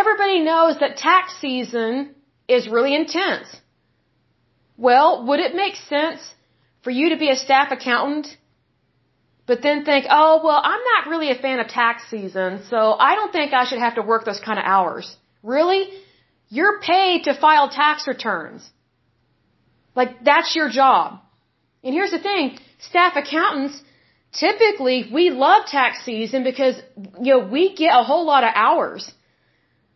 Everybody knows that tax season is really intense. Well, would it make sense for you to be a staff accountant, but then think, oh, well, I'm not really a fan of tax season, so I don't think I should have to work those kind of hours. Really? You're paid to file tax returns. Like, that's your job. And here's the thing, staff accountants, typically, we love tax season because, you know, we get a whole lot of hours.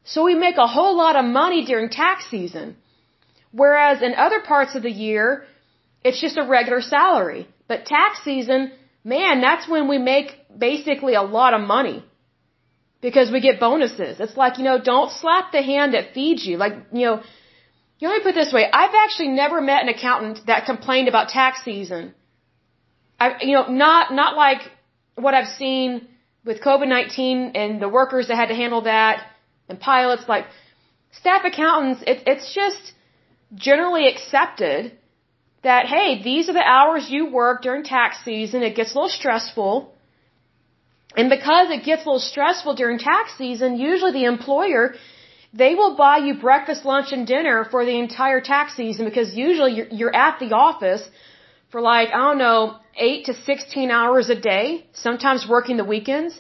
So we make a whole lot of money during tax season. Whereas in other parts of the year, it's just a regular salary. But tax season, man, that's when we make basically a lot of money. Because we get bonuses. It's like, you know, don't slap the hand that feeds you. Like, you know, you let me put this way. I've actually never met an accountant that complained about tax season. I, you know, not, not like what I've seen with COVID-19 and the workers that had to handle that and pilots, like staff accountants, it, it's just generally accepted that, hey, these are the hours you work during tax season. It gets a little stressful. And because it gets a little stressful during tax season, usually the employer, they will buy you breakfast, lunch, and dinner for the entire tax season because usually you're, you're at the office for like, I don't know, 8 to 16 hours a day, sometimes working the weekends.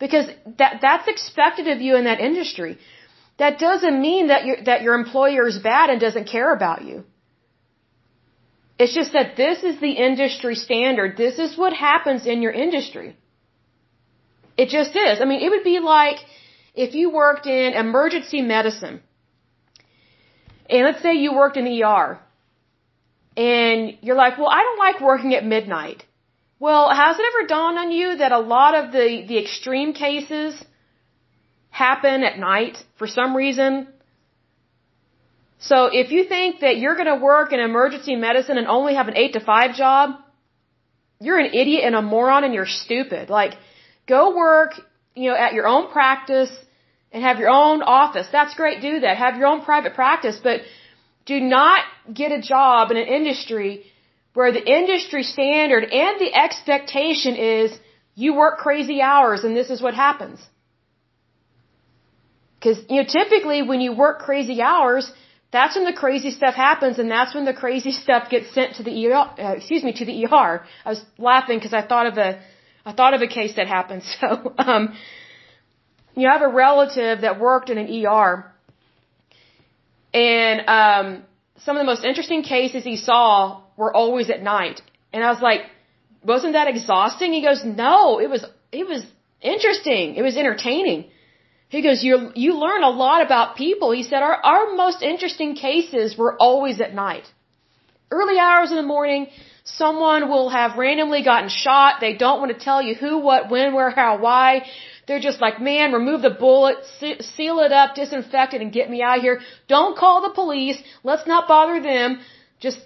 Because that, that's expected of you in that industry. That doesn't mean that your, that your employer is bad and doesn't care about you. It's just that this is the industry standard. This is what happens in your industry. It just is. I mean, it would be like if you worked in emergency medicine. And let's say you worked in ER. And you're like, well, I don't like working at midnight. Well, has it ever dawned on you that a lot of the, the extreme cases happen at night for some reason? So if you think that you're going to work in emergency medicine and only have an 8 to 5 job, you're an idiot and a moron and you're stupid. Like, go work, you know, at your own practice and have your own office. That's great, do that. Have your own private practice, but do not get a job in an industry where the industry standard and the expectation is you work crazy hours and this is what happens. Cause, you know, typically when you work crazy hours, that's when the crazy stuff happens and that's when the crazy [LAUGHS] stuff gets sent to the ER, uh, excuse me, to the ER. I was laughing because I thought of a, I thought of a case that happened. [LAUGHS] So, um, you have a relative that worked in an ER and, um, some of the most interesting cases he saw were always at night. And I was like, wasn't that exhausting? He goes, no, it was, it was interesting. It was entertaining. He goes, you, you learn a lot about people. He said, our, our most interesting cases were always at night. Early hours in the morning, someone will have randomly gotten shot. They don't want to tell you who, what, when, where, how, why. They're just like, man, remove the bullet, seal it up, disinfect it, and get me out of here. Don't call the police. Let's not bother them. Just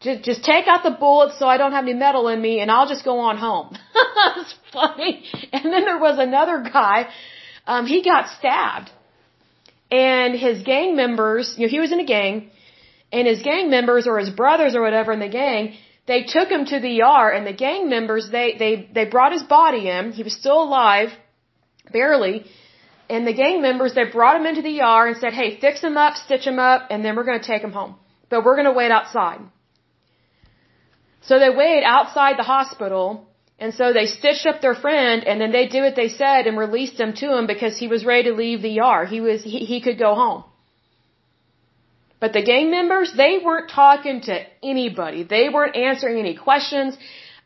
just, just take out the bullets so I don't have any metal in me and I'll just go on home. [LAUGHS] it's funny. And then there was another guy, um, he got stabbed. And his gang members, you know, he was in a gang, and his gang members or his brothers or whatever in the gang, they took him to the ER and the gang members, they, they, they brought his body in. He was still alive, barely. And the gang members, they brought him into the ER and said, hey, fix him up, stitch him up, and then we're going to take him home. But we're going to wait outside. So they waited outside the hospital, and so they stitched up their friend, and then they did what they said and released him to him because he was ready to leave the ER. He was he, he could go home. But the gang members, they weren't talking to anybody. They weren't answering any questions.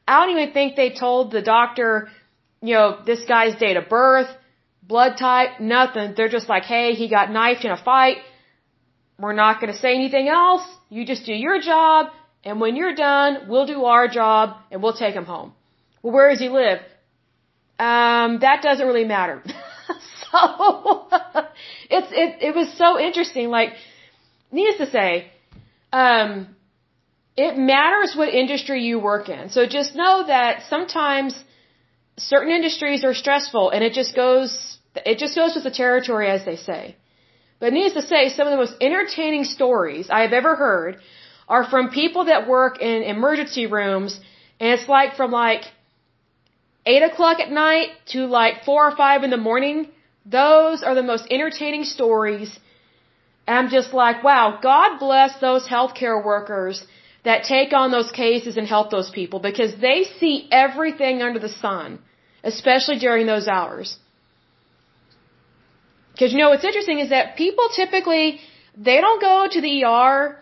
I don't even think they told the doctor, you know, this guy's date of birth, blood type, nothing. They're just like, hey, he got knifed in a fight. We're not going to say anything else. You just do your job. And when you're done, we'll do our job and we'll take him home. Well, where does he live? Um, that doesn't really matter. [LAUGHS] so [LAUGHS] it's it it was so interesting. Like, needless to say, um, it matters what industry you work in. So just know that sometimes certain industries are stressful, and it just goes it just goes with the territory, as they say. But needless to say, some of the most entertaining stories I have ever heard are from people that work in emergency rooms, and it's like from like eight o'clock at night to like four or five in the morning. Those are the most entertaining stories. And I'm just like, wow, God bless those healthcare workers that take on those cases and help those people because they see everything under the sun, especially during those hours. Because you know what's interesting is that people typically they don't go to the ER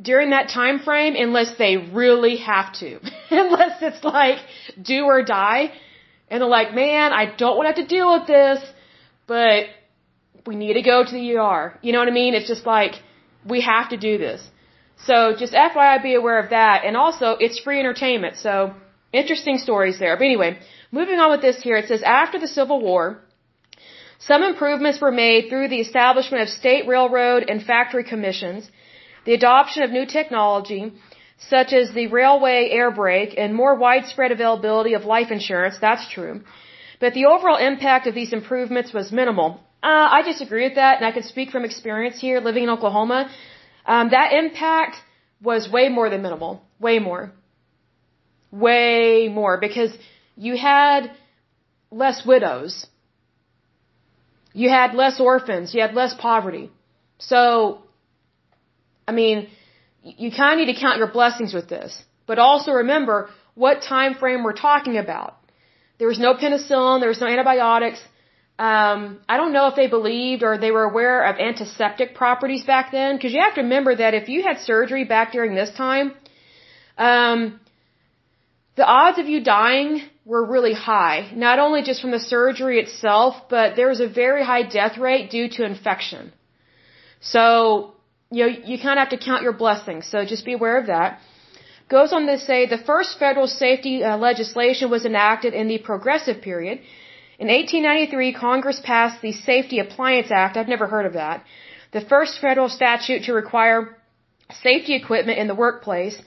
during that time frame unless they really have to. [LAUGHS] unless it's like do or die. And they're like, man, I don't want to have to deal with this, but we need to go to the ER. You know what I mean? It's just like, we have to do this. So just FYI, be aware of that. And also, it's free entertainment. So interesting stories there. But anyway, moving on with this here, it says after the Civil War, some improvements were made through the establishment of state railroad and factory commissions the adoption of new technology, such as the railway air brake and more widespread availability of life insurance, that's true. But the overall impact of these improvements was minimal. Uh, I disagree with that, and I can speak from experience here living in Oklahoma. Um, that impact was way more than minimal. Way more. Way more. Because you had less widows. You had less orphans. You had less poverty. So I mean, you kind of need to count your blessings with this. But also remember what time frame we're talking about. There was no penicillin, there was no antibiotics. Um, I don't know if they believed or they were aware of antiseptic properties back then, because you have to remember that if you had surgery back during this time, um, the odds of you dying were really high. Not only just from the surgery itself, but there was a very high death rate due to infection. So you know, you kind of have to count your blessings. So just be aware of that. Goes on to say the first federal safety uh, legislation was enacted in the progressive period. In 1893, Congress passed the Safety Appliance Act. I've never heard of that. The first federal statute to require safety equipment in the workplace.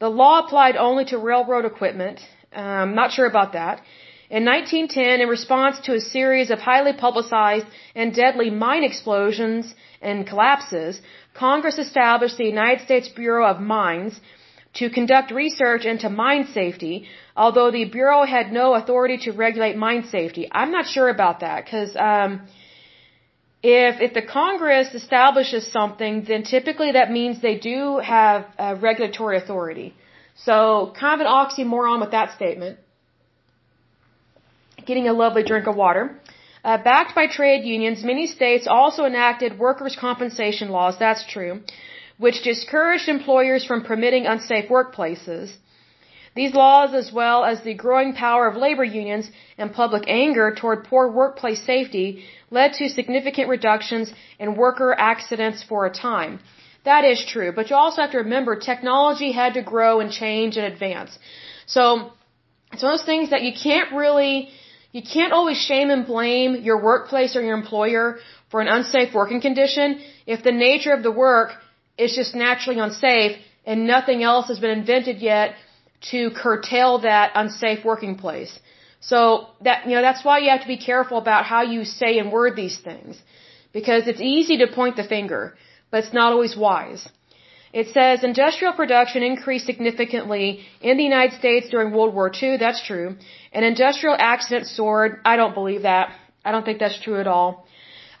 The law applied only to railroad equipment. Um, not sure about that. In 1910, in response to a series of highly publicized and deadly mine explosions and collapses, Congress established the United States Bureau of Mines to conduct research into mine safety, although the Bureau had no authority to regulate mine safety. I'm not sure about that, because um, if, if the Congress establishes something, then typically that means they do have regulatory authority. So, kind of an oxymoron with that statement. Getting a lovely drink of water. Uh, backed by trade unions, many states also enacted workers' compensation laws, that's true, which discouraged employers from permitting unsafe workplaces. These laws, as well as the growing power of labor unions and public anger toward poor workplace safety, led to significant reductions in worker accidents for a time. That is true, but you also have to remember technology had to grow and change and advance. So, it's one of those things that you can't really you can't always shame and blame your workplace or your employer for an unsafe working condition if the nature of the work is just naturally unsafe and nothing else has been invented yet to curtail that unsafe working place. So that, you know, that's why you have to be careful about how you say and word these things. Because it's easy to point the finger, but it's not always wise. It says industrial production increased significantly in the United States during World War II. That's true. And industrial accidents soared. I don't believe that. I don't think that's true at all.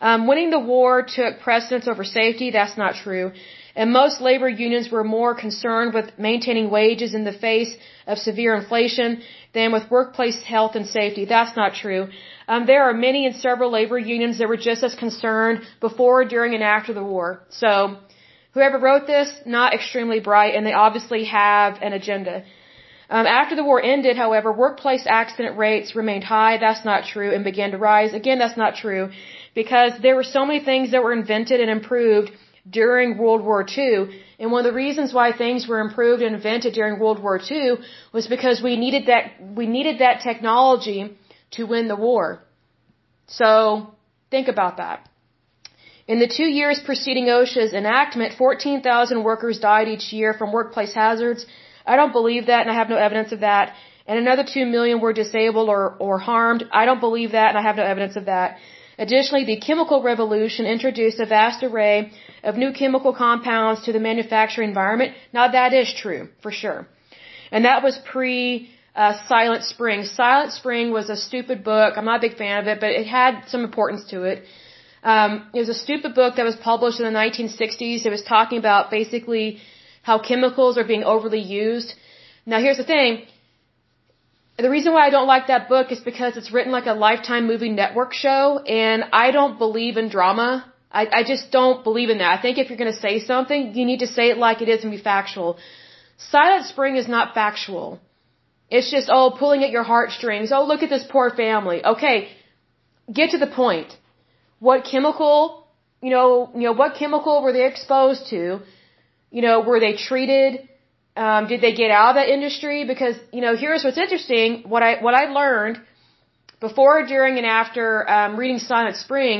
Um, winning the war took precedence over safety. That's not true. And most labor unions were more concerned with maintaining wages in the face of severe inflation than with workplace health and safety. That's not true. Um, there are many and several labor unions that were just as concerned before, during, and after the war. So, Whoever wrote this, not extremely bright, and they obviously have an agenda. Um, after the war ended, however, workplace accident rates remained high. That's not true, and began to rise. Again, that's not true, because there were so many things that were invented and improved during World War II. And one of the reasons why things were improved and invented during World War II was because we needed that we needed that technology to win the war. So Think about that. In the two years preceding OSHA's enactment, 14,000 workers died each year from workplace hazards. I don't believe that, and I have no evidence of that. And another 2 million were disabled or, or harmed. I don't believe that, and I have no evidence of that. Additionally, the chemical revolution introduced a vast array of new chemical compounds to the manufacturing environment. Now that is true, for sure. And that was pre uh, Silent Spring. Silent Spring was a stupid book. I'm not a big fan of it, but it had some importance to it. Um, it was a stupid book that was published in the 1960s. It was talking about basically how chemicals are being overly used. Now here's the thing the reason why I don't like that book is because it's written like a Lifetime movie network show, and I don't believe in drama. I, I just don't believe in that. I think if you're going to say something, you need to say it like it is and be factual. Silent Spring is not factual. It's just, oh, pulling at your heartstrings. Oh, look at this poor family. Okay, get to the point. What chemical, you know, you know, what chemical were they exposed to? You know, were they treated? Um, did they get out of that industry? Because you know, here's what's interesting. What I what I learned before, during, and after um, reading Silent Spring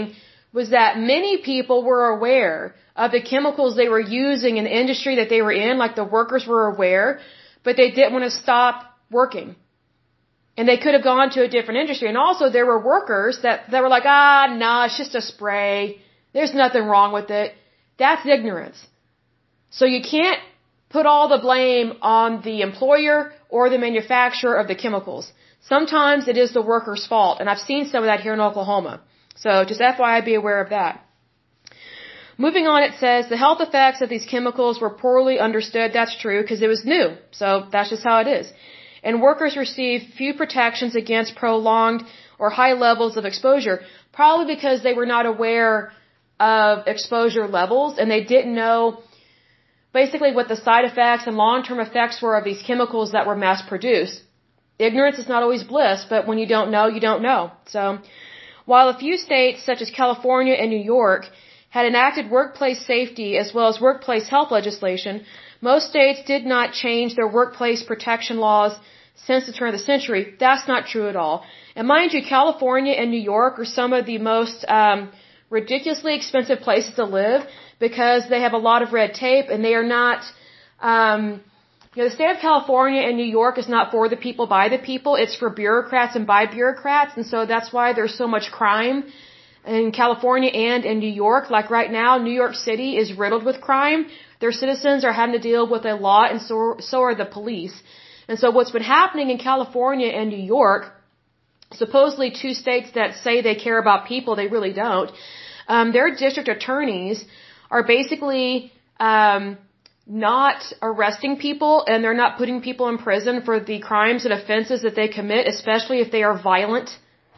was that many people were aware of the chemicals they were using in the industry that they were in. Like the workers were aware, but they didn't want to stop working. And they could have gone to a different industry. And also there were workers that, that were like, ah, nah, it's just a spray. There's nothing wrong with it. That's ignorance. So you can't put all the blame on the employer or the manufacturer of the chemicals. Sometimes it is the worker's fault, and I've seen some of that here in Oklahoma. So just FYI, be aware of that. Moving on, it says the health effects of these chemicals were poorly understood. That's true because it was new. So that's just how it is. And workers received few protections against prolonged or high levels of exposure, probably because they were not aware of exposure levels and they didn't know basically what the side effects and long-term effects were of these chemicals that were mass produced. Ignorance is not always bliss, but when you don't know, you don't know. So, while a few states such as California and New York had enacted workplace safety as well as workplace health legislation, most states did not change their workplace protection laws since the turn of the century. That's not true at all. And mind you, California and New York are some of the most um, ridiculously expensive places to live because they have a lot of red tape and they are not, um, you know, the state of California and New York is not for the people, by the people. It's for bureaucrats and by bureaucrats. And so that's why there's so much crime in California and in New York. Like right now, New York City is riddled with crime. Their citizens are having to deal with a lot and so, so are the police. And so what's been happening in California and New York, supposedly two states that say they care about people, they really don't. Um, their district attorneys are basically um, not arresting people and they're not putting people in prison for the crimes and offenses that they commit, especially if they are violent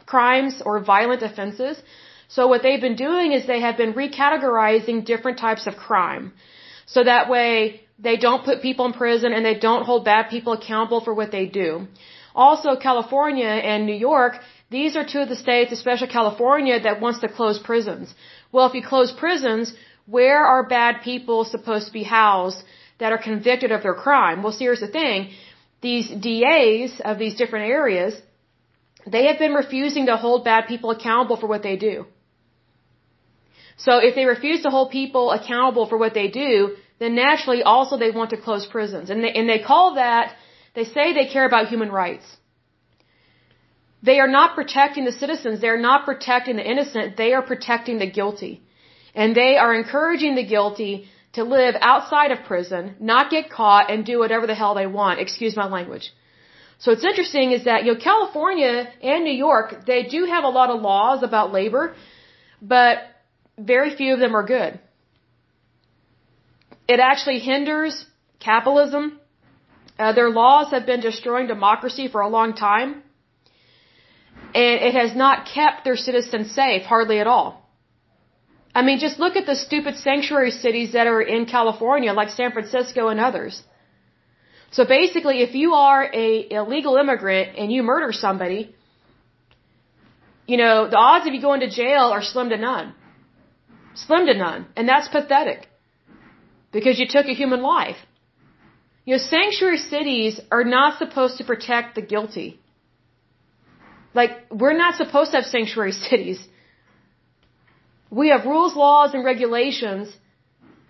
crimes or violent offenses. So what they've been doing is they have been recategorizing different types of crime. So that way they don't put people in prison and they don't hold bad people accountable for what they do. Also, California and New York, these are two of the states, especially California, that wants to close prisons. Well, if you close prisons, where are bad people supposed to be housed that are convicted of their crime? Well, see, here's the thing. These DAs of these different areas, they have been refusing to hold bad people accountable for what they do. So if they refuse to hold people accountable for what they do, then naturally also they want to close prisons. And they, and they call that, they say they care about human rights. They are not protecting the citizens. They are not protecting the innocent. They are protecting the guilty. And they are encouraging the guilty to live outside of prison, not get caught, and do whatever the hell they want. Excuse my language. So what's interesting is that, you know, California and New York, they do have a lot of laws about labor, but very few of them are good. It actually hinders capitalism. Uh, their laws have been destroying democracy for a long time. And it has not kept their citizens safe, hardly at all. I mean, just look at the stupid sanctuary cities that are in California, like San Francisco and others. So basically, if you are a illegal immigrant and you murder somebody, you know, the odds of you going to jail are slim to none. Slim to none. And that's pathetic. Because you took a human life. You know, sanctuary cities are not supposed to protect the guilty. Like, we're not supposed to have sanctuary [LAUGHS] cities. We have rules, laws, and regulations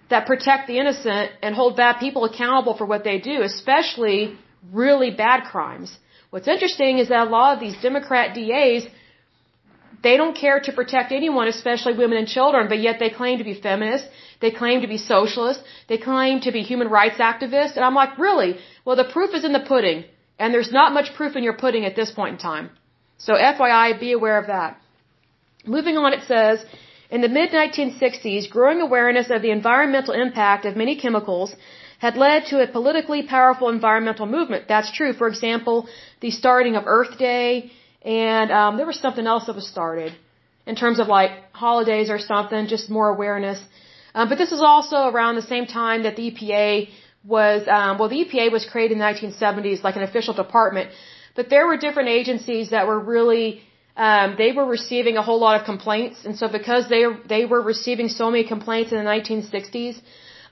that protect the innocent and hold bad people accountable for what they do, especially really bad crimes. What's interesting is that a lot of these Democrat DAs, they don't care to protect anyone, especially women and children, but yet they claim to be feminists, they claim to be socialists, they claim to be human rights activists, and I'm like, really? Well, the proof is in the pudding, and there's not much proof in your pudding at this point in time. So FYI, be aware of that. Moving on, it says, in the mid 1960s, growing awareness of the environmental impact of many chemicals had led to a politically powerful environmental movement. That's true. For example, the starting of Earth Day, and um, there was something else that was started in terms of like holidays or something, just more awareness. Um, but this is also around the same time that the EPA was, um, well, the EPA was created in the 1970s, like an official department, but there were different agencies that were really um, they were receiving a whole lot of complaints, and so because they they were receiving so many complaints in the 1960s,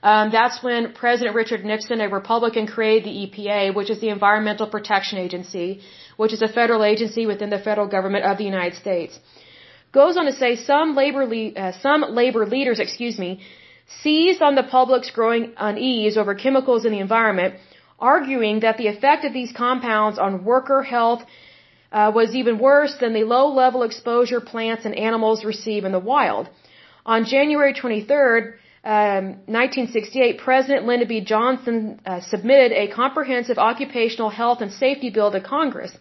um, that's when President Richard Nixon, a Republican, created the EPA, which is the Environmental Protection Agency, which is a federal agency within the federal government of the United States. Goes on to say some labor uh, some labor leaders, excuse me, seized on the public's growing unease over chemicals in the environment, arguing that the effect of these compounds on worker health uh, was even worse than the low level exposure plants and animals receive in the wild. On January 23rd, um, 1968, President Lyndon B. Johnson uh, submitted a comprehensive occupational health and safety bill to Congress.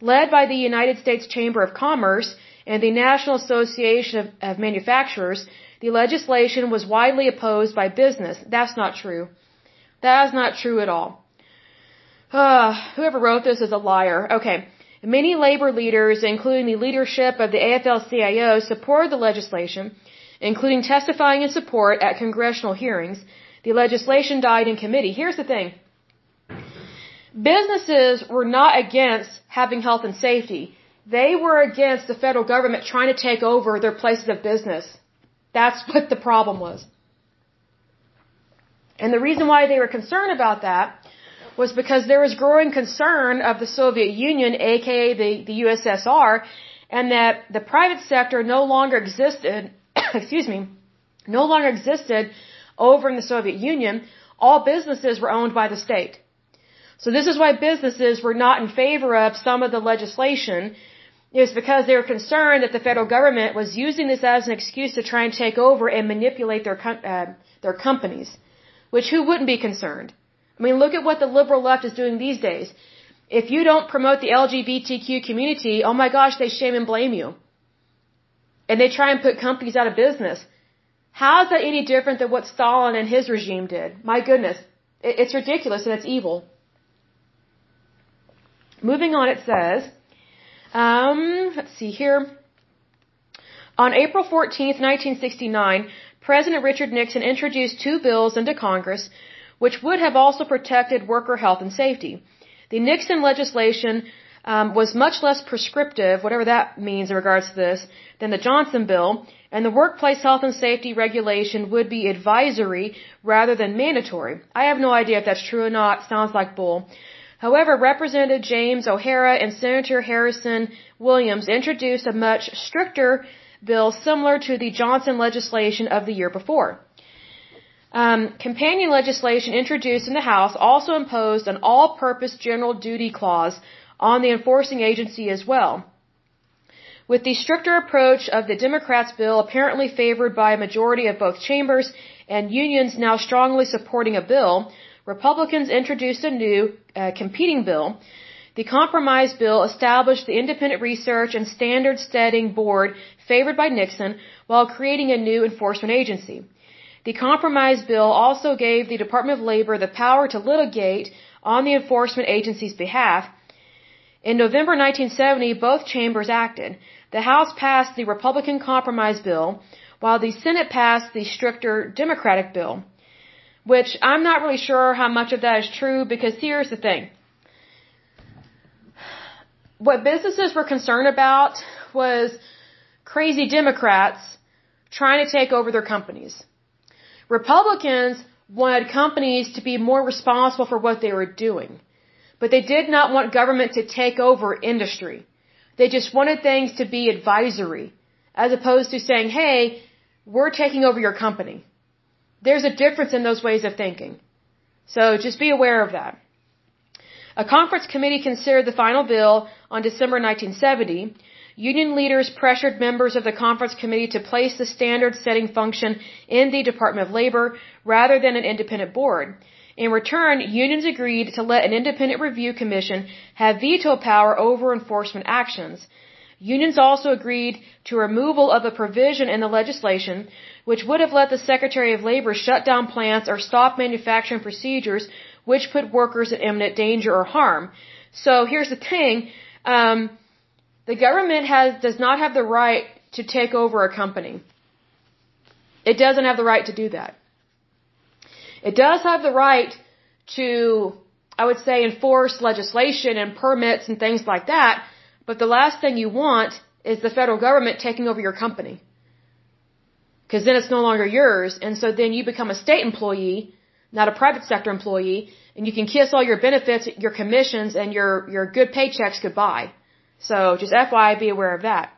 Led by the United States Chamber of Commerce and the National Association of, of Manufacturers, the legislation was widely opposed by business. That's not true. That is not true at all. Uh, whoever wrote this is a liar. Okay. Many labor leaders, including the leadership of the AFL-CIO, supported the legislation, including testifying in support at congressional hearings. The legislation died in committee. Here's the thing. Businesses were not against having health and safety. They were against the federal government trying to take over their places of business. That's [LAUGHS] what the problem was. And the reason why they were concerned about that was because there was growing concern of the Soviet Union, aka the, the USSR, and that the private sector no longer existed, [COUGHS] excuse me, no longer existed over in the Soviet Union. All businesses were owned by the state. So this is why businesses were not in favor of some of the legislation. Was because they were concerned that the federal government was using this as an excuse to try and take over and manipulate their uh, their companies. Which who wouldn't be concerned? I mean, look at what the liberal left is doing these days. If you don't promote the LGBTQ community, oh my gosh, they shame and blame you. And they try and put companies out of business. How is that any different than what Stalin and his regime did? My goodness. It's ridiculous and it's evil. Moving on, it says, um, let's see here. On April 14th, 1969, President Richard Nixon introduced two bills into Congress which would have also protected worker health and safety. The Nixon legislation um, was much less prescriptive, whatever that means in regards to this, than the Johnson bill, and the workplace health and safety regulation would be advisory rather than mandatory. I have no idea if that's true or not. Sounds like bull. However, Representative James O'Hara and Senator Harrison Williams introduced a much stricter bill similar to the Johnson legislation of the year before. Um, companion legislation introduced in the House also imposed an all-purpose general duty clause on the enforcing agency as well. With the stricter approach of the Democrats' bill apparently favored by a majority of both chambers and unions now strongly supporting a bill, Republicans introduced a new uh, competing bill. The compromise bill established the Independent Research and Standard Setting Board favored by Nixon while creating a new enforcement agency. The compromise bill also gave the Department of Labor the power to litigate on the enforcement agency's behalf. In November 1970, both chambers acted. The House passed the Republican compromise bill, while the Senate passed the stricter Democratic bill. Which I'm not really sure how much of that is true because here's the thing. What businesses were concerned about was crazy Democrats trying to take over their companies. Republicans wanted companies to be more responsible for what they were doing. But they did not want government to take over industry. They just wanted things to be advisory, as opposed to saying, hey, we're taking over your company. There's a difference in those ways of thinking. So just be aware of that. A conference committee considered the final bill on December 1970. Union leaders pressured members of the conference committee to place the standard setting function in the Department of Labor rather than an independent board. In return, unions agreed to let an independent review commission have veto power over enforcement actions. Unions also agreed to removal of a provision in the legislation which would have let the Secretary of Labor shut down plants or stop manufacturing procedures which put workers in imminent danger or harm. So here's the thing, um, the government has, does not have the right to take over a company. It doesn't have the right to do that. It does have the right to, I would say, enforce legislation and permits and things like that, but the last thing you want is the federal government taking over your company. Because then it's no longer yours, and so then you become a state employee, not a private sector employee, and you can kiss all your benefits, your commissions, and your, your good paychecks goodbye. So just FYI, be aware of that.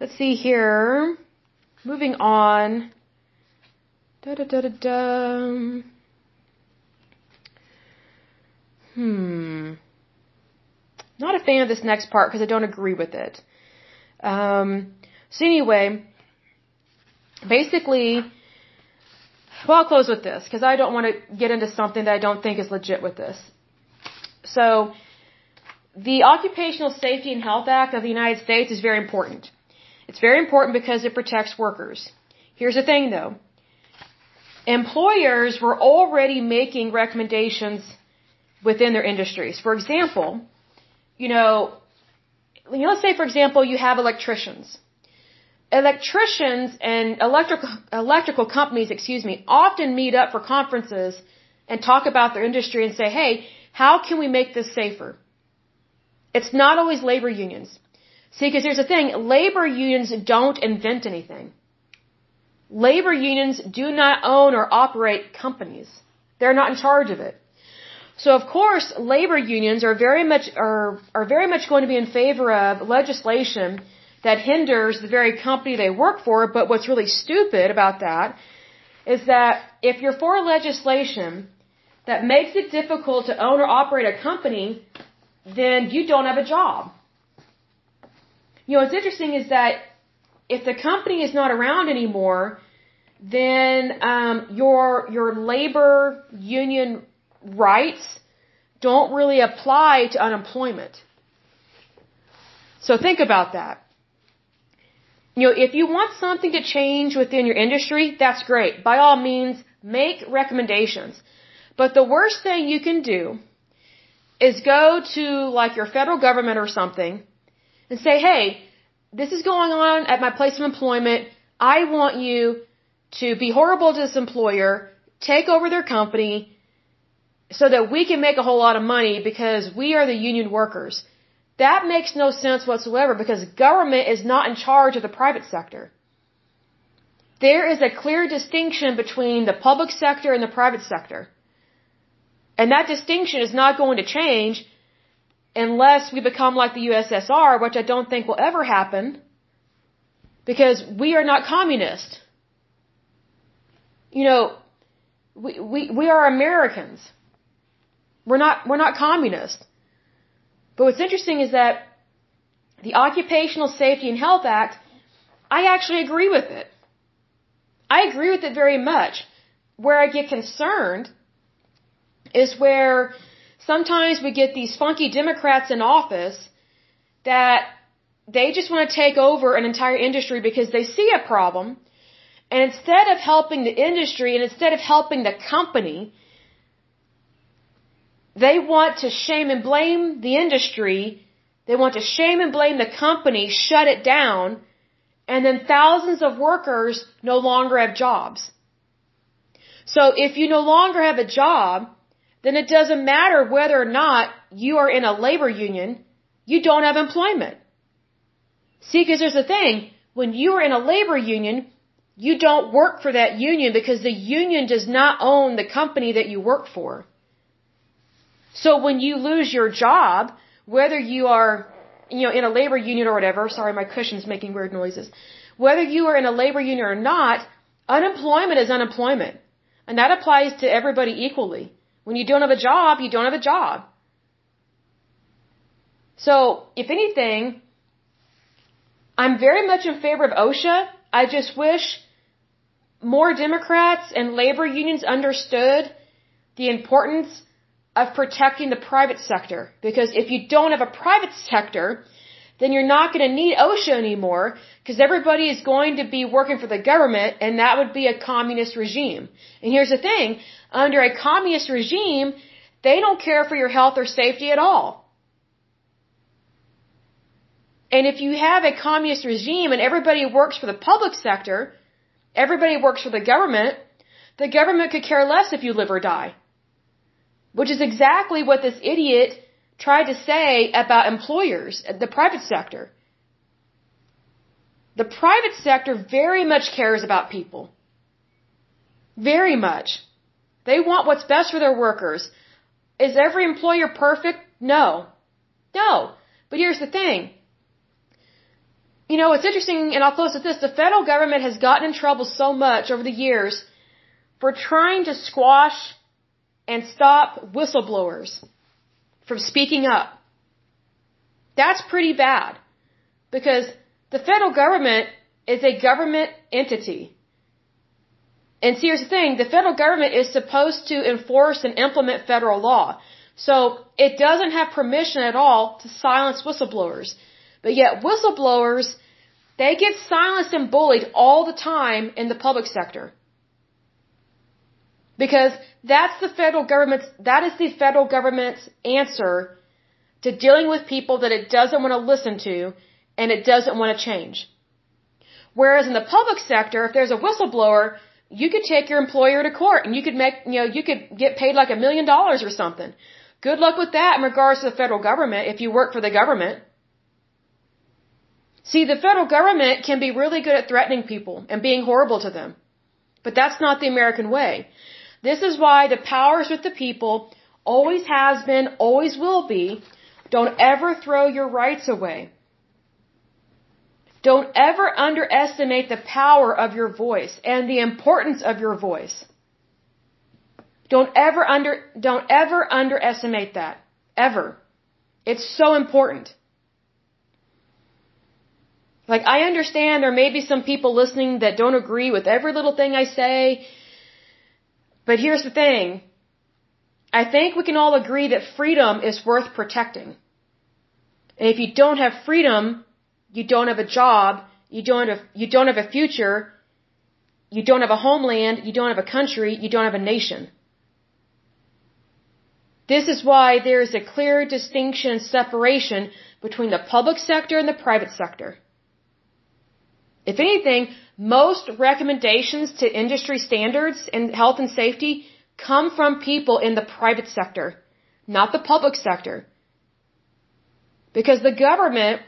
Let's see here. Moving on. Da da da da da. Hmm. Not a fan of this next part because I don't agree with it. Um, so anyway, basically, well, I'll close with this because I don't want to get into something that I don't think is legit with this. So, the Occupational Safety and Health Act of the United States is very important. It's very important because it protects workers. Here's the thing though. Employers were already making recommendations within their industries. For example, you know, let's say for example you have electricians. Electricians and electrical electrical companies, excuse me, often meet up for conferences and talk about their industry and say, "Hey, how can we make this safer?" It's not always labor unions. See, because here's the thing, labor unions don't invent anything. Labor unions do not own or operate companies. They're not in charge of it. So of course, labor unions are very much are are very much going to be in favor of legislation that hinders the very company they work for, but what's really stupid about that is that if you're for legislation that makes it difficult to own or operate a company, then you don't have a job. You know, what's interesting is that if the company is not around anymore, then um, your your labor union rights don't really apply to unemployment. So think about that. You know, if you want something to change within your industry, that's great. By all means, make recommendations. But the worst thing you can do is go to like your federal government or something and say, hey, this is going on at my place of employment. I want you to be horrible to this employer, take over their company, so that we can make a whole lot of money because we are the union workers. That makes no sense whatsoever because government is not in charge of the private sector. There is a clear distinction between the public sector and the private sector. And that distinction is not going to change unless we become like the USSR, which I don't think will ever happen, because we are not communist. You know, we, we, we are Americans. We're not, we're not communists. But what's interesting is that the Occupational Safety and Health Act, I actually agree with it. I agree with it very much. Where I get concerned is where sometimes we get these funky Democrats in office that they just want to take over an entire industry because they see a problem. And instead of helping the industry and instead of helping the company, they want to shame and blame the industry. They want to shame and blame the company, shut it down, and then thousands of workers no longer have jobs. So if you no longer have a job, then it doesn't matter whether or not you are in a labor union, you don't have employment. See, because there's a thing, when you are in a labor union, you don't work for that union because the union does not own the company that you work for. So when you lose your job, whether you are, you know, in a labor union or whatever, sorry, my cushion's making weird noises. Whether you are in a labor union or not, unemployment is unemployment. And that applies to everybody equally. When you don't have a job, you don't have a job. So, if anything, I'm very much in favor of OSHA. I just wish more Democrats and labor unions understood the importance of protecting the private sector. Because if you don't have a private sector, then you're not going to need OSHA anymore because everybody is going to be working for the government and that would be a communist regime. And here's the thing, under a communist regime, they don't care for your health or safety at all. And if you have a communist regime and everybody works for the public sector, everybody works for the government, the government could care less if you live or die. Which is exactly what this idiot tried to say about employers, the private sector. The private sector very much cares about people. Very much. They want what's best for their workers. Is every employer perfect? No. No. But here's the thing. You know, it's interesting, and I'll close with this. The federal government has gotten in trouble so much over the years for trying to squash and stop whistleblowers from speaking up. That's pretty bad because the federal government is a government entity. And see, here's the thing, the federal government is supposed to enforce and implement federal law. So it doesn't have permission at all to silence whistleblowers. But yet whistleblowers, they get silenced and bullied all the time in the public sector. Because that's the federal government's, that is the federal government's answer to dealing with people that it doesn't want to listen to and it doesn't want to change. Whereas in the public sector, if there's a whistleblower, you could take your employer to court and you could make, you know, you could get paid like a million dollars or something. Good luck with that in regards to the federal government if you work for the government. See, the federal government can be really good at threatening people and being horrible to them. But that's not the American way. This is why the powers with the people, always has been, always will be. Don't ever throw your rights away. Don't ever underestimate the power of your voice and the importance of your voice. Don't ever under, don't ever underestimate that. Ever. It's so important. Like, I understand there may be some people listening that don't agree with every little thing I say but here's the thing. I think we can all agree that freedom is worth protecting. And if you don't have freedom, you don't have a job, you don't have, you don't have a future, you don't have a homeland, you don't have a country, you don't have a nation. This is why there is a clear distinction and separation between the public sector and the private sector. If anything, most recommendations to industry standards in health and safety come from people in the private sector, not the public sector. Because the government,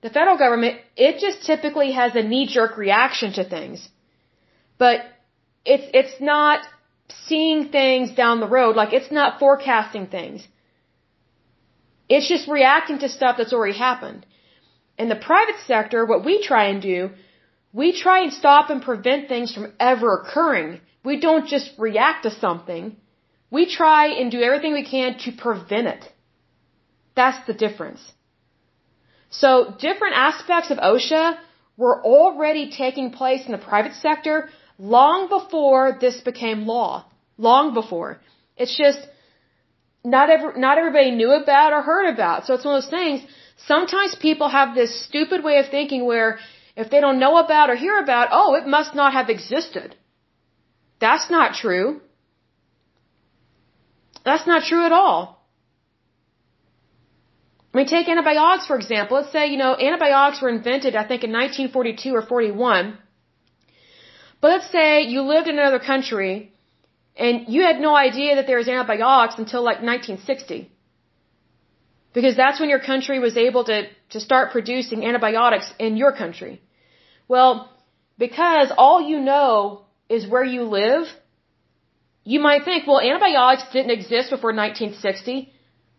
the federal government, it just typically has a knee-jerk reaction to things. But it's, it's not seeing things down the road, like it's not forecasting things. It's just reacting to stuff that's already happened. In the private sector, what we try and do we try and stop and prevent things from ever occurring. We don't just react to something. We try and do everything we can to prevent it. That's the difference. So different aspects of OSHA were already taking place in the private sector long before this became law. Long before. It's just not not everybody knew about or heard about. So it's one of those things. Sometimes people have this stupid way of thinking where if they don't know about or hear about, oh, it must not have existed. That's not true. That's not true at all. I mean, take antibiotics, for example. Let's say, you know, antibiotics were invented, I think, in 1942 or 41. But let's say you lived in another country and you had no idea that there was antibiotics until like 1960. Because that's when your country was able to, to start producing antibiotics in your country. Well, because all you know is where you live, you might think, well, antibiotics didn't exist before 1960.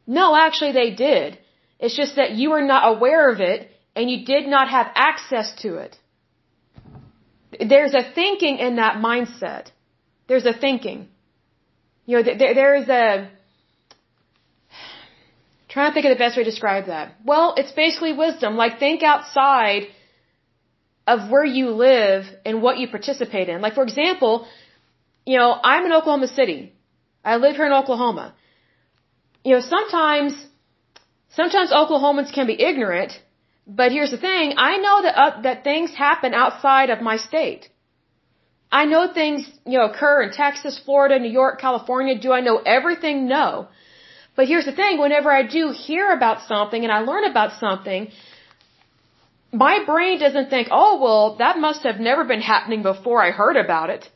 No, actually they did. It's just that you are not aware of it and you did not have access to it. There's a thinking in that mindset. There's a thinking. You know, there, there is a, trying to think of the best way to describe that. Well, it's basically wisdom. Like think outside of where you live and what you participate in. Like for example, you know, I'm in Oklahoma City. I live here in Oklahoma. You know, sometimes, sometimes Oklahomans can be ignorant, but here's the thing, I know that, uh, that things happen outside of my state. I know things, you know, occur in Texas, Florida, New York, California. Do I know everything? No. But here's the thing, whenever I do hear about something and I learn about something, my brain doesn't think, oh, well, that must have never been happening before I heard about it.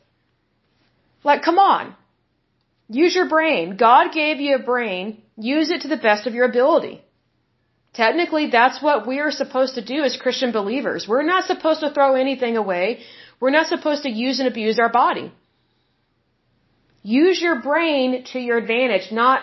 Like, come on. Use your brain. God gave you a brain. Use it to the best of your ability. Technically, that's what we are supposed to do as Christian believers. We're not supposed to throw anything away. We're not supposed to use and abuse our body. Use your brain to your advantage, not